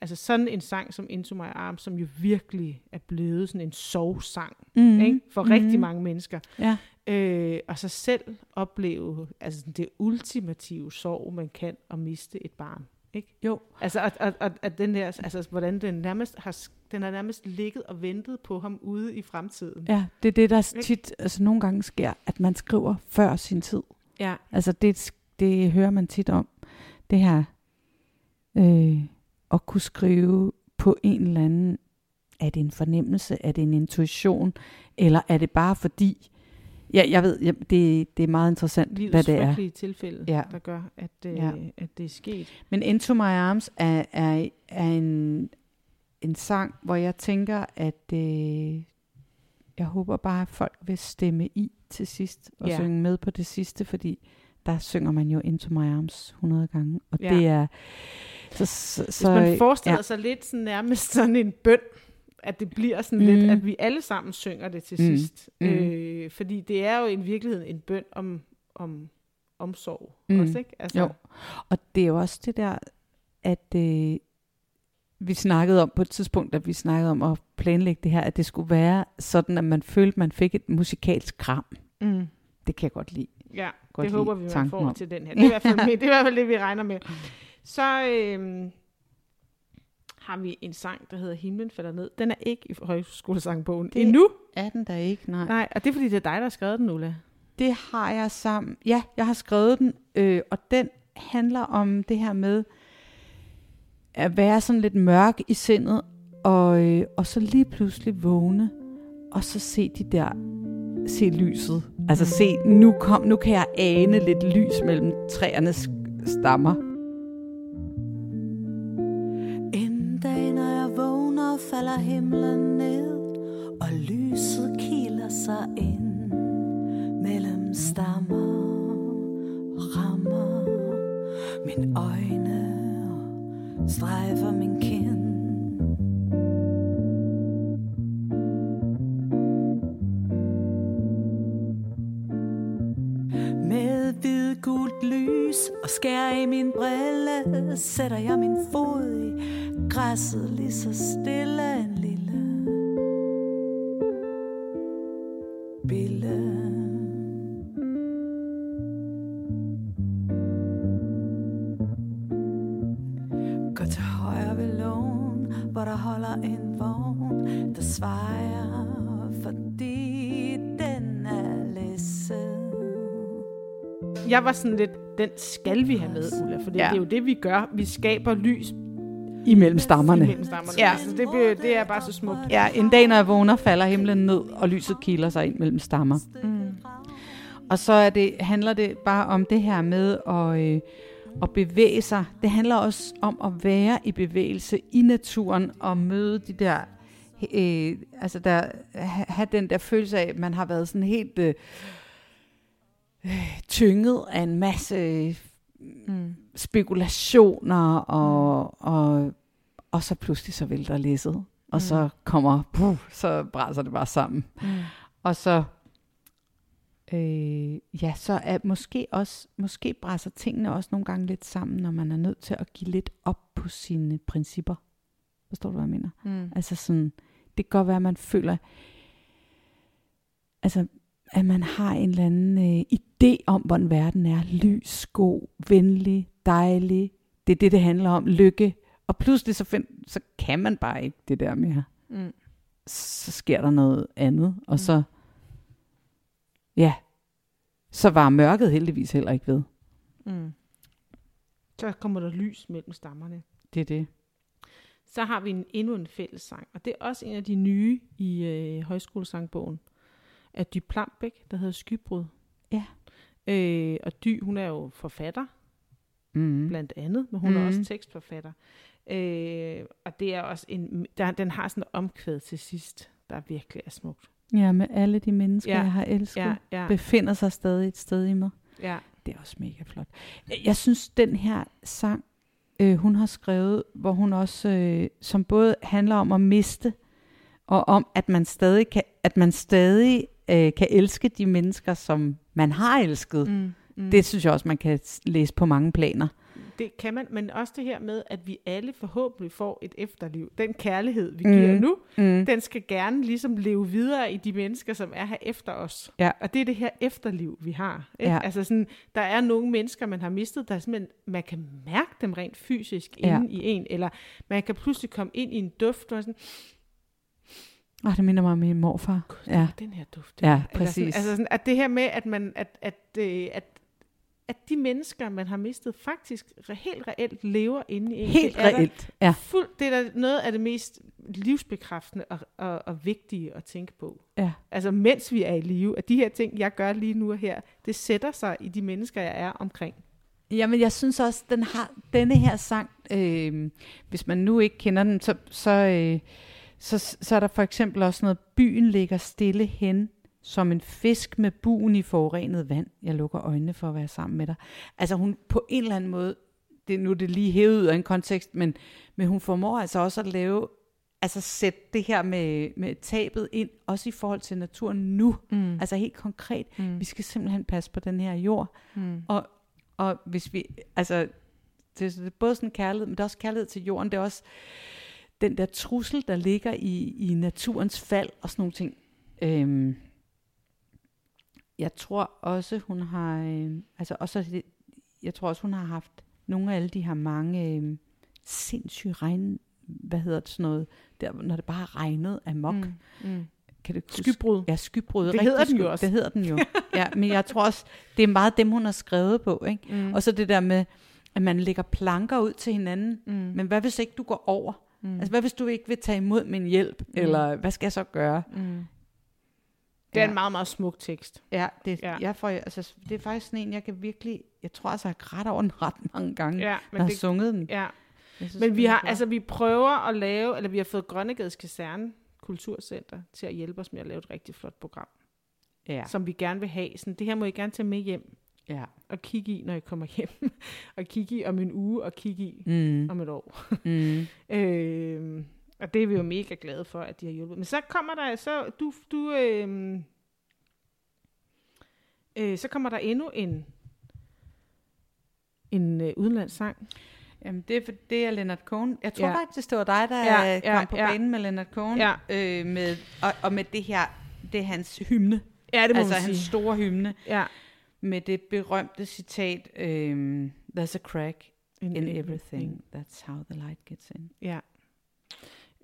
altså sådan en sang som Into My Arms, som jo virkelig er blevet sådan en sovsang mm. ikke? for mm. rigtig mange mennesker. Ja. Øh, og så selv opleve altså det ultimative sorg, man kan at miste et barn. Ikke? Jo. Altså, at, at, at, at den der, altså, hvordan den nærmest har, den har nærmest ligget og ventet på ham ude i fremtiden. Ja, det er det, der Ikke? tit, altså nogle gange sker, at man skriver før sin tid. Ja. Altså det, det hører man tit om. Det her øh, at kunne skrive på en eller anden, er det en fornemmelse, er det en intuition, eller er det bare fordi, ja, jeg ved, ja, det, det er meget interessant, hvad Livets det er. tilfælde, Ja. der gør, at, øh, Ja. at det er sket. Men Into My Arms er, er, er en, en sang, hvor jeg tænker, at øh, jeg håber bare, at folk vil stemme i til sidst og Ja. synge med på det sidste, fordi der synger man jo Into My Arms 100 gange, og Ja. det er... Så, så, Hvis man forestiller ja. sig lidt sådan nærmest sådan en bøn, at det bliver sådan Mm. lidt, at vi alle sammen synger det til Mm. sidst. Mm. Øh, fordi det er jo i virkeligheden en bøn om, om omsorg Mm. også, ikke? Altså, Jo. Og det er jo også det der, at øh, vi snakkede om på et tidspunkt, at vi snakkede om at planlægge det her, at det skulle være sådan, at man følte, at man fik et musikalsk kram. Mm. Det kan jeg godt lide. Ja, Godt det håber vi, man får om. til den her. Det er, i hvert fald, det er i hvert fald det, vi regner med. Så øhm, har vi en sang, der hedder Himlen falder ned. Den er ikke i højskolesangbogen Det- endnu. Er den der ikke? Nej. Nej, og det er fordi, det er dig, der har skrevet den, Ulla. Det har jeg sammen. Ja, jeg har skrevet den, øh, og den handler om det her med at være sådan lidt mørk i sindet, og, øh, og så lige pludselig vågne, og så se de der, se lyset. Altså se, nu, kom, nu kan jeg ane lidt lys mellem træernes stammer. En dag, når jeg vågner, falder himlen ned, og lyset kiler sig ind mellem stammer og rammer min øjne strejfer min kind. Med hvid gult lys og skær i min brille Sætter jeg min fod i græsset lige så stille en lille en vogn Der svejer, fordi den er læsset Jeg var sådan lidt, den skal vi have med, Ulla, for ja. Det er jo det, vi gør. Vi skaber lys Imellem stammerne. imellem stammerne. Ja. Altså, det, be- det er bare så smukt. Ja, en dag, når jeg vågner, falder himlen ned, og lyset kiler sig ind mellem stammer. Mm. Og så er det, handler det bare om det her med at, øh, at bevæge sig. Det handler også om at være i bevægelse i naturen og møde de der, øh, altså der, ha- have den der følelse af, at man har været sådan helt øh, øh, tynget af en masse Mm. spekulationer, og, og, og så pludselig så vælter læsset. Og Mm. så kommer, puh, så brænder det bare sammen. Mm. Og så, øh, ja, så er måske også, måske brænder tingene også nogle gange lidt sammen, når man er nødt til at give lidt op på sine principper. Forstår du, hvad jeg mener? Mm. Altså sådan, det kan godt være, at man føler, altså, at man har en eller anden øh, idé om, hvordan verden er. Lys, god, venlig, dejlig. Det er det, det handler om. Lykke. Og pludselig så, find, så kan man bare ikke det der mere. Mm. Så sker der noget andet. Og Mm. så, ja, så var mørket heldigvis heller ikke ved. Mm. Så kommer der lys mellem stammerne. Det er det. Så har vi en, endnu en fællessang, og det er også en af de nye i øh, højskolesangbogen af Dy Plambæk, der hedder Skybrud. Ja. Øh, og Dy, hun er jo forfatter, Mm. blandt andet, men hun mm. er også tekstforfatter. Øh, og det er også en, der, den har sådan en omkvæd til sidst, der virkelig er smukt. Ja, med alle de mennesker, Ja. jeg har elsket, Ja, ja. befinder sig stadig et sted i mig. ja. Det er også mega flot. Jeg synes, den her sang, øh, hun har skrevet, hvor hun også, øh, som både handler om at miste, og om, at man stadig kan, at man stadig øh, kan elske de mennesker, som man har elsket. Mm. Mm. Det synes jeg også, man kan læse på mange planer. Det kan man, men også det her med, at vi alle forhåbentlig får et efterliv. Den kærlighed, vi Mm. giver nu, Mm. den skal gerne ligesom leve videre i de mennesker, som er her efter os. Ja. Og det er det her efterliv, vi har. Ikke? Ja. Altså sådan, der er nogle mennesker, man har mistet, der simpelthen, man kan mærke dem rent fysisk Ja. inde i en, eller man kan pludselig komme ind i en duft, og sådan, Oh, det minder mig om min morfar. Gud, Ja. ja. den her duft. Ja, Eller sådan, præcis. altså sådan, at det her med, at man, at, at, øh, at, at de mennesker, man har mistet, faktisk helt reelt lever inde i en. Helt Det er reelt. Ja. Fuld, det er da noget af det mest livsbekræftende og, og, og vigtige at tænke på. Ja. Altså mens vi er i live, at de her ting, jeg gør lige nu og her, det sætter sig i de mennesker, jeg er omkring. Jamen, jeg synes også, den har denne her sang, øh, hvis man nu ikke kender den, så, så, øh, så, så er der for eksempel også noget, byen ligger stille hen, som en fisk med buen i forurenet vand. Jeg lukker øjnene for at være sammen med dig. Altså hun på en eller anden måde, det, nu er det lige hævet ud af en kontekst, men, men hun formår altså også at lave, altså sætte det her med, med tabet ind, også i forhold til naturen nu. Mm. Altså helt konkret, Mm. vi skal simpelthen passe på den her jord, Mm. og, og hvis vi, altså, det, det er både sådan kærlighed, men det er også kærlighed til jorden, det er også den der trussel, der ligger i, i naturens fald og sådan nogle ting. Øhm, jeg tror også, hun har, øh, altså også, det- jeg tror også, hun har haft nogle af alle de her mange øh, sindssyge regn, hvad hedder det sådan noget, der, når det bare har regnet amok. Mm. Mm. Kan huske? Skybrud. Ja, skybrud. Det Rigtig hedder den jo også. Det hedder den jo. ja, men jeg tror også, det er meget dem, hun har skrevet på. Ikke? Mm. Og så det der med, at man lægger planker ud til hinanden. Mm. Men hvad hvis ikke du går over? Mm. Altså hvad hvis du ikke vil tage imod min hjælp? Mm. Eller hvad skal jeg så gøre? Mm. Det er Ja. en meget, meget smuk tekst. Ja, det, Ja. Jeg får, altså, det er faktisk sådan en, jeg kan virkelig... Jeg tror altså, jeg har grædt over den ret mange gange, ja, Ja, når men, jeg har sunget den. ja. Synes, men vi har, flot. altså, vi prøver at lave, eller vi har fået Grønnegades Kaserne Kulturcenter til at hjælpe os med at lave et rigtig flot program, ja. som vi gerne vil have. Sådan, det her må I gerne tage med hjem ja. og kigge i, når I kommer hjem. og kigge i om en uge, og kigge i Mm. om et år. Mm. Øh, og det er vi jo mega glade for, at de har hjulpet. Men så kommer der, så du, du øh, øh, så kommer der endnu en en øh, udenlandssang. Jamen, det er, for, det er Leonard Cohen. Jeg tror Ja. faktisk, det var dig, der Ja, ja, kom ja, på ja. banen med Leonard Cohen. Ja. Øh, med, og, og med det her, det er hans hymne. Ja, det må altså hans store hymne. Ja. Med det berømte citat, øhm, There's a crack in everything. That's how the light gets in. Ja.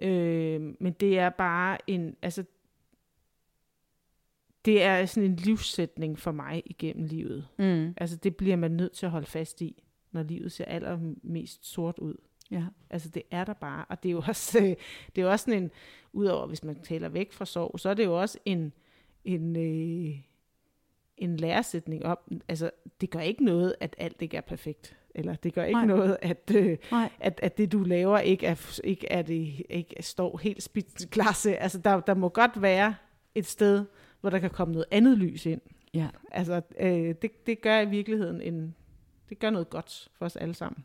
Øh, men det er bare en, altså, det er sådan en livssætning for mig igennem livet. Mm. Altså, det bliver man nødt til at holde fast i, når livet ser allermest sort ud. Ja. Altså, det er der bare. Og det er jo også, øh, det er jo også sådan en, udover hvis man taler væk fra sorg, så er det jo også en, en, øh, en læresætning om, altså, det gør ikke noget, at alt ikke er perfekt. Eller det gør ikke Nej. noget, at, øh, Nej. at, at det, du laver, ikke, er, ikke, er det, ikke står helt spidsklasse. Altså, der, der må godt være et sted, hvor der kan komme noget andet lys ind. Ja. Altså, øh, det, det gør i virkeligheden en, det gør noget godt for os alle sammen.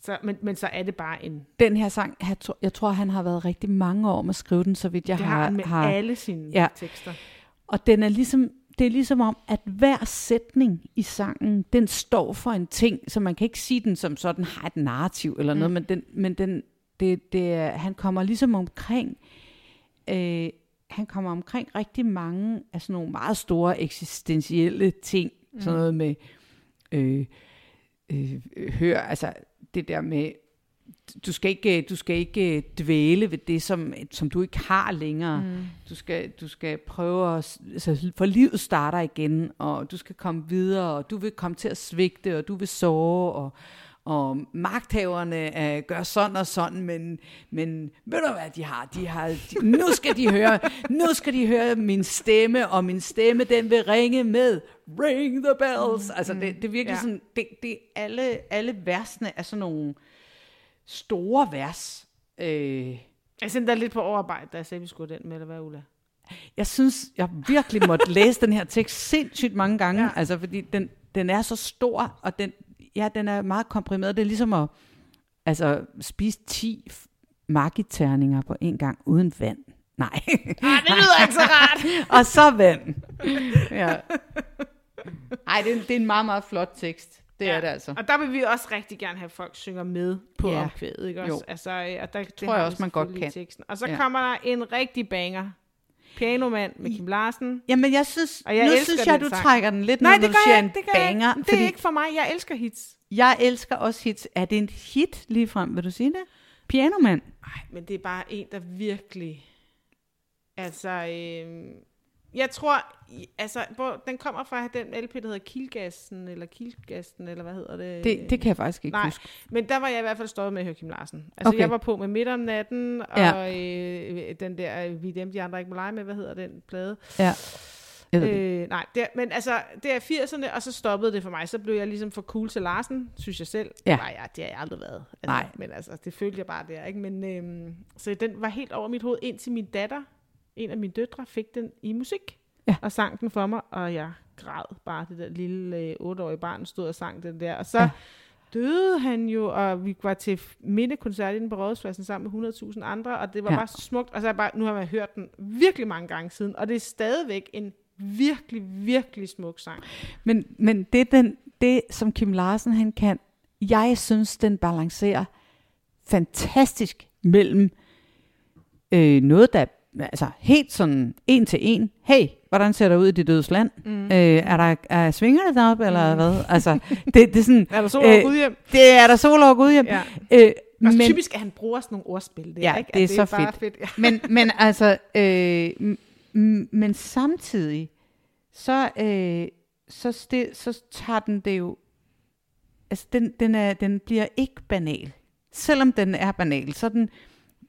Så, men, men så er det bare en, Den her sang, jeg tror, jeg tror, han har været rigtig mange år om at skrive den, så vidt jeg det har. har med har alle sine ja. tekster. Og den er ligesom, det er ligesom om, at hver sætning i sangen, den står for en ting, så man kan ikke sige den som sådan har et narrativ eller noget, Mm. men, den, men den, det, det han kommer ligesom omkring, øh, han kommer omkring rigtig mange af sådan nogle meget store eksistentielle ting, mm. sådan noget med, øh, øh, hør, altså det der med, du skal ikke, du skal ikke dvæle ved det, som, som du ikke har længere. Mm. Du skal, du skal prøve at, altså, for livet starter igen, og du skal komme videre, og du vil komme til at svigte, og du vil sove, og, og magthaverne øh, gør sådan og sådan, men, men ved du hvad de har? De har de, nu skal de høre, nu skal de høre min stemme, og min stemme, den vil ringe med Ring the bells. Mm, altså, det, det er virkelig ja. sådan, det, det alle, alle versene er sådan nogle store vers. Øh, Jeg sendte dig lidt på overarbejde, da jeg sagde, vi skulle den med, eller hvad, Ulla? jeg synes, jeg virkelig måtte læse den her tekst sindssygt mange gange, Ja. altså fordi den, den er så stor, og den, ja, den er meget komprimeret. Det er ligesom at altså, spise 10 f- magiterninger på en gang uden vand. Nej. Ah, det lyder ikke så rart. og så vand. ja. Ej, det er, det er en meget, meget flot tekst. Det ja. er det altså. Og der vil vi også rigtig gerne have, at folk synger med på Ja. omkvædet, ikke også? Jo. Altså, øh, og der, det tror jeg også, man godt kan. Teksten. Og så Ja. kommer der en rigtig banger. Pianomand med Kim Larsen. Jamen, jeg synes, Og jeg nu synes jeg, du sang. trækker den lidt Nej, ned, det når gør du siger jeg en. Det, gør jeg banger. ikke. det er ikke for mig. Jeg elsker hits. Jeg elsker også hits. Er det en hit ligefrem, vil du sige det? Pianoman. Nej, men det er bare en, der virkelig... Altså, øh, jeg tror, altså, hvor, den kommer fra den LP, der hedder Kilgassen, eller Kilgassen, eller hvad hedder det? Det, det kan jeg faktisk ikke Nej, huske. men der var jeg i hvert fald stoppet med at høre Kim Larsen. Altså, okay. Jeg var på med midt om natten, og Ja. øh, den der, øh, vi dem, de andre ikke må lege med, hvad hedder den plade? Ja. Øh, nej, det er, men altså, det er 80'erne, og så stoppede det for mig. Så blev jeg ligesom for cool til Larsen, synes jeg selv. Ja. Det, var jeg, det har jeg aldrig været. Altså, Nej. Men altså, det følte jeg bare der, ikke? Men, øhm, så den var helt over mit hoved, indtil min datter, en af mine døtre, fik den i musik. Ja. Og sang den for mig, og jeg græd bare. Det der lille øh, otteårige barn stod og sang den der. Og så Ja. døde han jo, og vi var til mindekoncert inde på Rådhuspladsen sammen med 100.000 andre, og det var Ja. bare så smukt. Og så jeg bare, nu har jeg hørt den virkelig mange gange siden, og det er stadigvæk en virkelig, virkelig smuk sang. Men, men det, er den, det, som Kim Larsen han kan, jeg synes, den balancerer fantastisk mellem øh, noget, der altså helt sådan en til en. Hey, hvordan ser det ud i dit dødes land? Mm. Øh, er der er svingerne deroppe, eller Mm. hvad? Altså, det, det er sådan, Er der sol over Øh, Gudhjem? det er der sol over Gudhjem. Ja. Øh, Men, men, typisk, at han bruger sådan nogle ordspil. Der, Ja, ikke? det er At så bare fedt. fedt. Ja. men, men altså, øh, men samtidig, så, øh, så, stil, så tager den det jo, altså den, den, er, den bliver ikke banal. Selvom den er banal, så er den,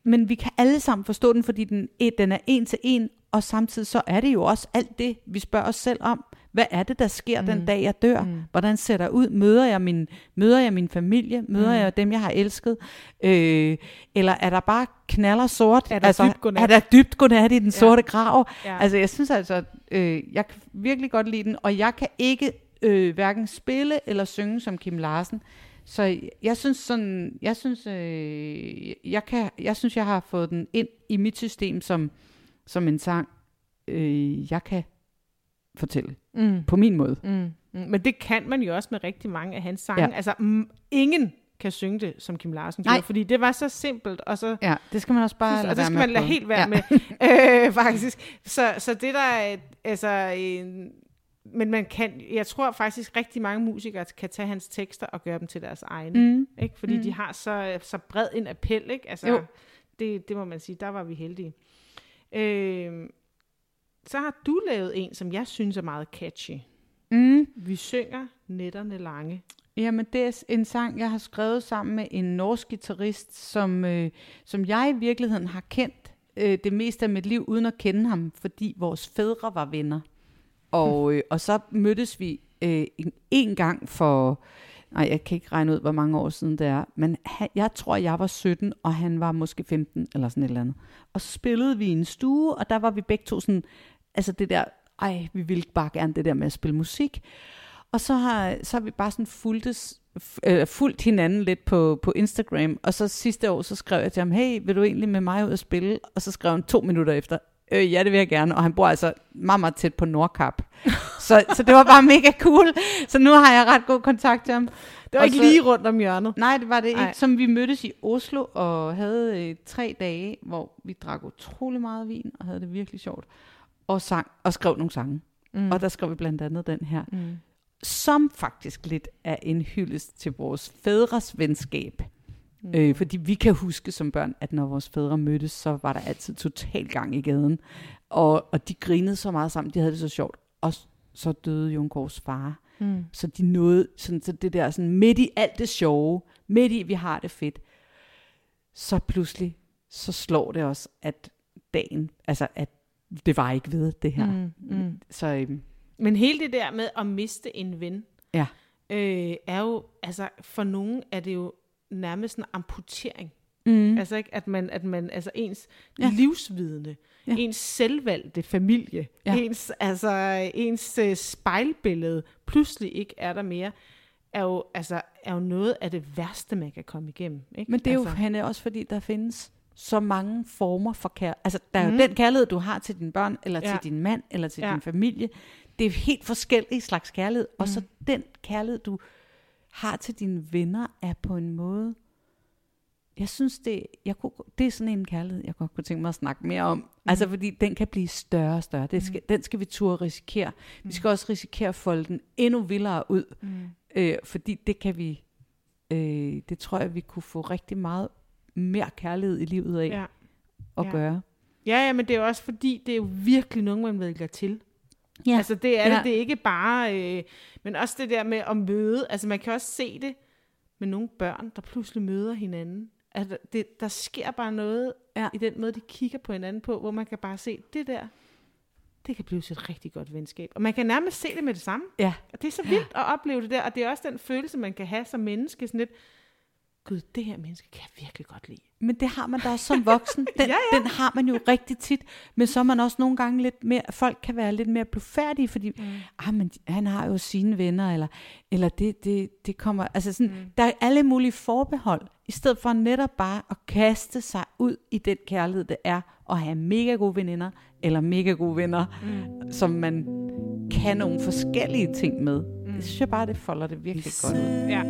men vi kan alle sammen forstå den, fordi den, den er en til en, og samtidig så er det jo også alt det, vi spørger os selv om. Hvad er det, der sker mm. den dag, jeg dør? Mm. Hvordan ser der ud? Møder jeg min, møder jeg min familie? Møder mm. jeg dem, jeg har elsket? Øh, eller er der bare knaller sort? Er der altså, dybt godnat? Er der dybt godnat i den Ja. sorte grav? Ja. Altså, jeg synes altså, øh, jeg kan virkelig godt lide den, og jeg kan ikke øh, hverken spille eller synge som Kim Larsen. Så jeg synes sådan, jeg synes, øh, jeg kan, jeg synes, jeg har fået den ind i mit system som, som en sang, øh, jeg kan fortælle Mm. på min måde. Mm. Mm. Men det kan man jo også med rigtig mange af hans sange. Ja. Altså, mm, ingen kan synge det, som Kim Larsen Nej. gjorde, fordi det var så simpelt, og så Ja, det skal man også bare og lade det skal man lade helt være ja. med, øh, faktisk. Så, så det der er, altså, en, men man kan, jeg tror faktisk rigtig mange musikere kan tage hans tekster og gøre dem til deres egne, Mm. ikke? fordi Mm. de har så, så bred en appel, ikke? Altså, Jo. Det, det må man sige, der var vi heldige. Øh, så har du lavet en, som jeg synes er meget catchy. Mm. Vi synger nætterne lange. Jamen, det er en sang, jeg har skrevet sammen med en norsk guitarist, som, øh, som jeg i virkeligheden har kendt øh, det meste af mit liv, uden at kende ham, fordi vores fædre var venner. Og, øh, og så mødtes vi øh, en, en gang for, nej, jeg kan ikke regne ud, hvor mange år siden det er, men han, jeg tror, jeg var 17, og han var måske 15, eller sådan et eller andet. Og så spillede vi i en stue, og der var vi begge to sådan, altså det der, ej, vi ville bare gerne det der med at spille musik. Og så har, så har vi bare sådan fuldtes, øh, fulgt hinanden lidt på, på Instagram, og så sidste år, så skrev jeg til ham, hey, vil du egentlig med mig ud og spille? Og så skrev han to minutter efter, øh, ja, det vil jeg gerne, og han bor altså meget, meget tæt på Nordkap. så, så det var bare mega cool. Så nu har jeg ret god kontakt til ham. Det var Og ikke så- lige rundt om hjørnet. Nej, det var det Nej. ikke. Som vi mødtes i Oslo og havde øh, tre dage, hvor vi drak utrolig meget vin og havde det virkelig sjovt. Og sang og skrev nogle sange. Mm. Og der skrev vi blandt andet den her, Mm. som faktisk lidt er en hyldest til vores fædres venskab. Mm. Øh, fordi vi kan huske som børn, at når vores fædre mødtes, så var der altid total gang i gaden. Og, og de grinede så meget sammen, de havde det så sjovt. Og så døde Jon Kors far. Mm. Så de nåede sådan, så det der sådan midt i alt det sjove, midt i vi har det fedt, så pludselig så slår det os, at dagen, altså at det var ikke ved det her. Mm, mm. Så, øhm, Men hele det der med at miste en ven, ja. øh, er jo, altså for nogen er det jo nærmest en amputering. Mm. Altså ikke, at man, at man, altså ens ja. livsvidende, ja. ens selvvalgte familie, ja. ens, altså ens uh, spejlbillede pludselig ikke er der mere, er jo, altså, er jo noget af det værste, man kan komme igennem. Ikke? Men det er altså. jo Hanne, også fordi, der findes så mange former for kærlighed. Altså, der er mm. jo den kærlighed, du har til dine børn, eller ja. til din mand, eller til ja. din familie. Det er helt forskellige slags kærlighed. Mm. Og så den kærlighed, du har til dine venner, er på en måde... Jeg synes, det, jeg kunne, det er sådan en kærlighed, jeg godt kunne tænke mig at snakke mere om. Mm. Altså, fordi den kan blive større og større. Det skal, mm. Den skal vi turde risikere. Mm. Vi skal også risikere at folde den endnu vildere ud. Mm. Øh, fordi det kan vi... Øh, det tror jeg, vi kunne få rigtig meget mere kærlighed i livet af ja. at ja. gøre. Ja, ja, men det er også fordi, det er jo virkelig nogen, man vælger til. Ja. Altså det er ja. det, det er ikke bare, øh, men også det der med at møde, altså man kan også se det med nogle børn, der pludselig møder hinanden. Altså det, der sker bare noget ja. i den måde, de kigger på hinanden på, hvor man kan bare se, det der, det kan blive til et rigtig godt venskab. Og man kan nærmest se det med det samme. Ja. Og det er så vildt ja. at opleve det der, og det er også den følelse, man kan have som menneske, sådan lidt, gud, det her menneske kan jeg virkelig godt lide. Men det har man da også som voksen. Den, ja, ja. den har man jo rigtig tit. Men så er man også nogle gange lidt mere, folk kan være lidt mere blufærdige, fordi mm. ah, men han har jo sine venner, eller, eller det, det, det kommer, altså sådan, mm. der er alle mulige forbehold, i stedet for netop bare at kaste sig ud i den kærlighed, det er at have mega gode veninder, eller mega gode venner, mm. som man kan nogle forskellige ting med. Mm. Det synes jeg bare, det folder det virkelig godt ud. Ja.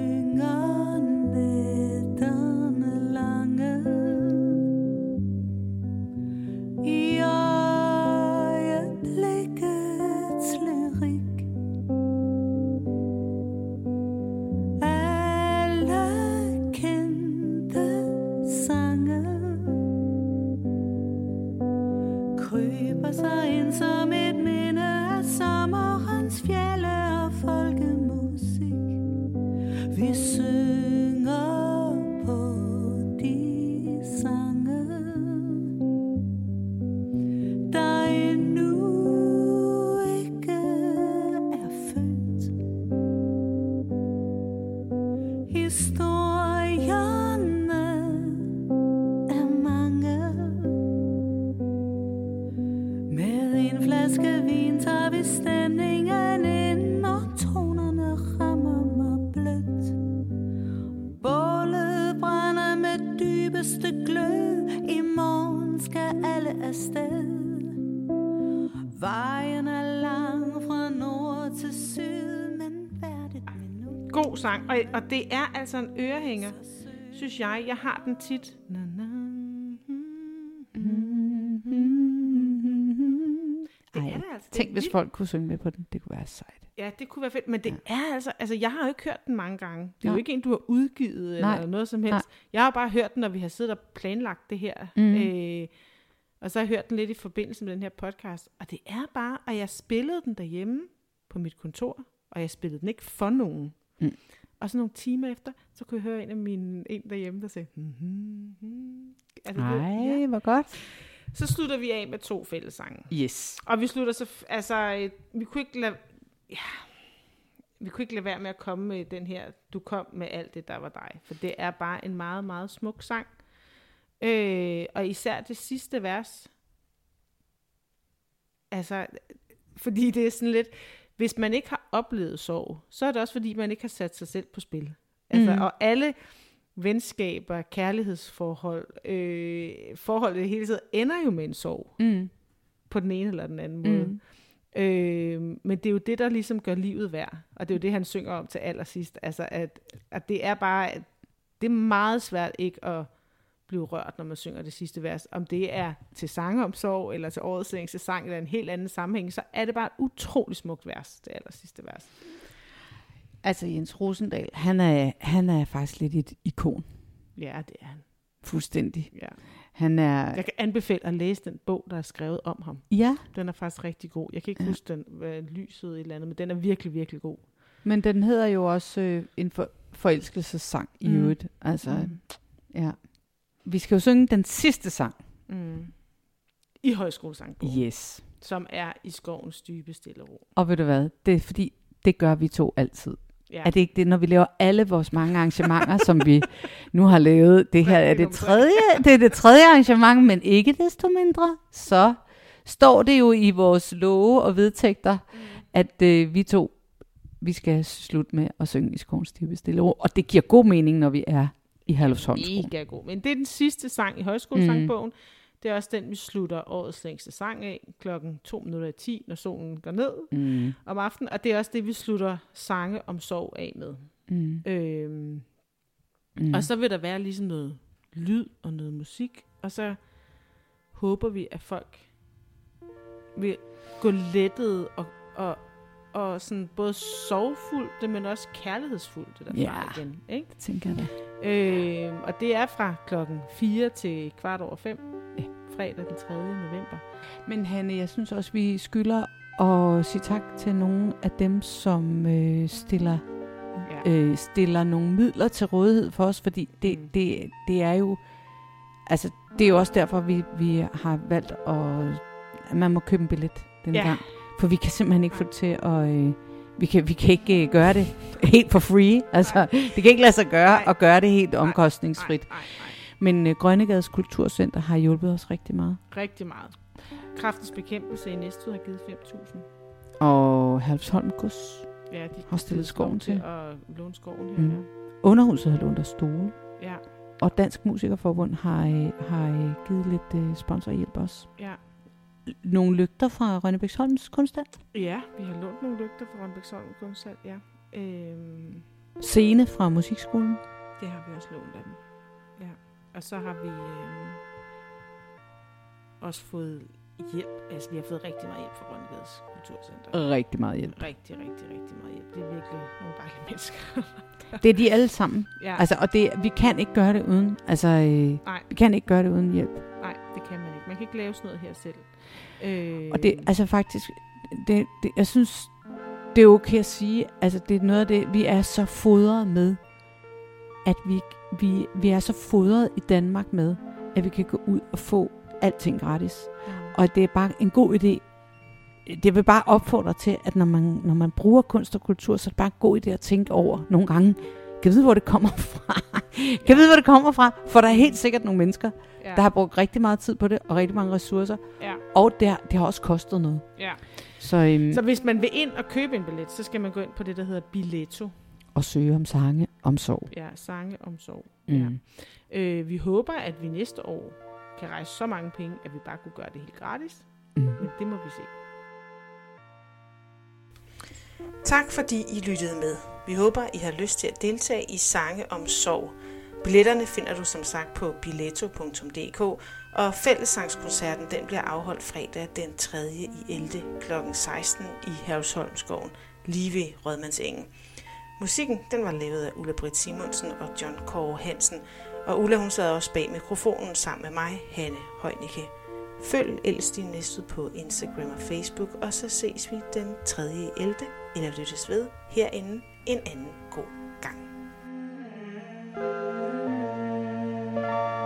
Altså en ørehænger, synes jeg. Jeg har den tit. Na, na, det Ej, er det altså. Tænk, det hvis folk kunne synge med på den. Det kunne være sejt. Ja, det kunne være fedt, men det ja. er altså, altså jeg har jo ikke hørt den mange gange. Det er ja. jo ikke en, du har udgivet Nej. eller noget som helst. Nej. Jeg har bare hørt den, når vi har siddet og planlagt det her. Mm. Øh, og så har jeg hørt den lidt i forbindelse med den her podcast. Og det er bare, at jeg spillede den derhjemme på mit kontor, og jeg spillede den ikke for nogen. Mm. Og så nogle timer efter, så kunne jeg høre en af mine, en derhjemme, der sagde, mm-hmm, mm. altså, Ej, ja. hvor godt. Så slutter vi af med to fællessange. Yes. Og vi slutter så, altså, vi kunne ikke lade, ja, vi kunne ikke lade være med at komme med den her, du kom med alt det, der var dig. For det er bare en meget, meget smuk sang. Øh, og især det sidste vers. Altså, fordi det er sådan lidt, hvis man ikke har oplevet sorg, så er det også fordi, man ikke har sat sig selv på spil. Altså, mm. Og alle venskaber, kærlighedsforhold, øh, forhold i det hele taget, ender jo med en sorg. Mm. På den ene eller den anden mm. måde. Øh, men det er jo det, der ligesom gør livet værd. Og det er jo det, han synger om til allersidst. Altså, at, at det er bare, det er meget svært ikke at blive rørt, når man synger det sidste vers. Om det er til sangomsorg, eller til årets længste sang, eller en helt anden sammenhæng, så er det bare et utroligt smukt vers, det aller sidste vers. Altså Jens Rosendal, han er, han er faktisk lidt et ikon. Ja, det er han. Fuldstændig. Ja. Han er... Jeg kan anbefale at læse den bog, der er skrevet om ham. Ja. Den er faktisk rigtig god. Jeg kan ikke ja. huske den, hvad lyset eller andet, men den er virkelig, virkelig god. Men den hedder jo også øh, en for, forelskelsessang i Mm. øvrigt. Altså, Mm. ja. Vi skal jo synge den sidste sang. Mm. I højskolesangbogen, Yes. som er i skovens dybe stille ro. Og ved du hvad? Det er fordi, det gør vi to altid. Ja. Er det ikke det, når vi laver alle vores mange arrangementer, som vi nu har lavet? Det her er det tredje, det er det tredje arrangement, men ikke desto mindre, så står det jo i vores love og vedtægter, Mm. at øh, vi to, vi skal slutte med at synge i skovens dybe stille ro. Og det giver god mening, når vi er i Herlufsholmskronen. Mega god. Men det er den sidste sang i højskolesangbogen. Mm. Det er også den, vi slutter årets længste sang af, klokken 2 minutter i 10, når solen går ned Mm. om aftenen. Og det er også det, vi slutter sange om sorg af med. Mm. Øhm, mm. Og så vil der være ligesom noget lyd og noget musik, og så håber vi, at folk vil gå lettet og, og, og sådan både sorgfuldt, men også kærlighedsfuldt det derfra Ja. igen. Ikke? Det tænker jeg da. Øhm, og det er fra klokken 4 til kvart over 5, Ja. fredag den 3. november. Men Hanne, jeg synes også, vi skylder at sige tak til nogle af dem, som øh, stiller, Ja. øh, stiller nogle midler til rådighed for os, fordi det, Mm. det, det er jo altså det er jo også derfor, vi, vi har valgt at, at man må købe en billet den Ja. gang. For vi kan simpelthen ikke få det til at... Øh, vi kan, vi kan ikke øh, gøre det helt for free. Altså, det kan ikke lade sig gøre at gøre det helt omkostningsfrit. Men øh, Grønnegades Kulturcenter har hjulpet os rigtig meget. Rigtig meget. Kraftens bekæmpelse i Næstved har givet 5.000. Og Halvsholm Gods. Ja, de Har stillet skoven til. Og låne skoven her, Mm. mm. Underhuset har lånt os stole. ja. Og Dansk Musikerforbund har, øh, har øh, givet lidt øh, sponsorhjælp også. Ja. Nogle lygter fra Rønnebæksholms kunsthal. ja, vi har lånt nogle lygter fra Rønbæksholm Kunsthal, ja. Øhm, Scene fra Musikskolen. det har vi også lånt af dem. Ja. Og så har vi øhm, også fået hjælp. Altså, vi har fået rigtig meget hjælp fra Grønnegades Kulturcenter. Rigtig meget hjælp. Rigtig, rigtig, rigtig meget hjælp. Det er virkelig nogle dejlige mennesker. Det er de alle sammen. ja. Altså, og det, vi kan ikke gøre det uden. Altså, øh, Nej. vi kan ikke gøre det uden hjælp. Det kan man ikke. Man kan ikke lave sådan noget her selv. Øh, Og det, altså faktisk, det, det, jeg synes, det er okay at sige, altså det er noget af det, vi er så fodret med, at vi, vi, vi er så fodret i Danmark med, at vi kan gå ud og få alting gratis. Og det er bare en god idé. Det vil bare opfordre til, at når man, når man bruger kunst og kultur, så er det bare en god idé at tænke over nogle gange. Kan vide, hvor det kommer fra? kan vide, hvor det kommer fra? For der er helt sikkert nogle mennesker, ja. der har brugt rigtig meget tid på det, og rigtig mange ressourcer. Ja. Og det har, det har også kostet noget. Ja. Så, øhm, Så hvis man vil ind og købe en billet, så skal man gå ind på det, der hedder Billetto. at søge om sange om sorg. Ja, sange om sorg. Mm. Ja. Øh, vi håber, at vi næste år kan rejse så mange penge, at vi bare kunne gøre det helt gratis. Mm. Men det må vi se. Tak fordi I lyttede med. Vi håber, I har lyst til at deltage i Sange om Sorg. Billetterne finder du som sagt på billetto.dk, og fællessangskoncerten den bliver afholdt fredag den 3. i 11. kl. 16 i Havsholmskoven, lige ved Rødmandsengen. Musikken den var lavet af Ulla Britt Simonsen og John Kåre Hansen, og Ulla hun sad også bag mikrofonen sammen med mig, Hanne Højnikke. Følg Elstin Næstud på Instagram og Facebook, og så ses vi den 3. 11 end at lyttes ved herinde en anden god gang. thank you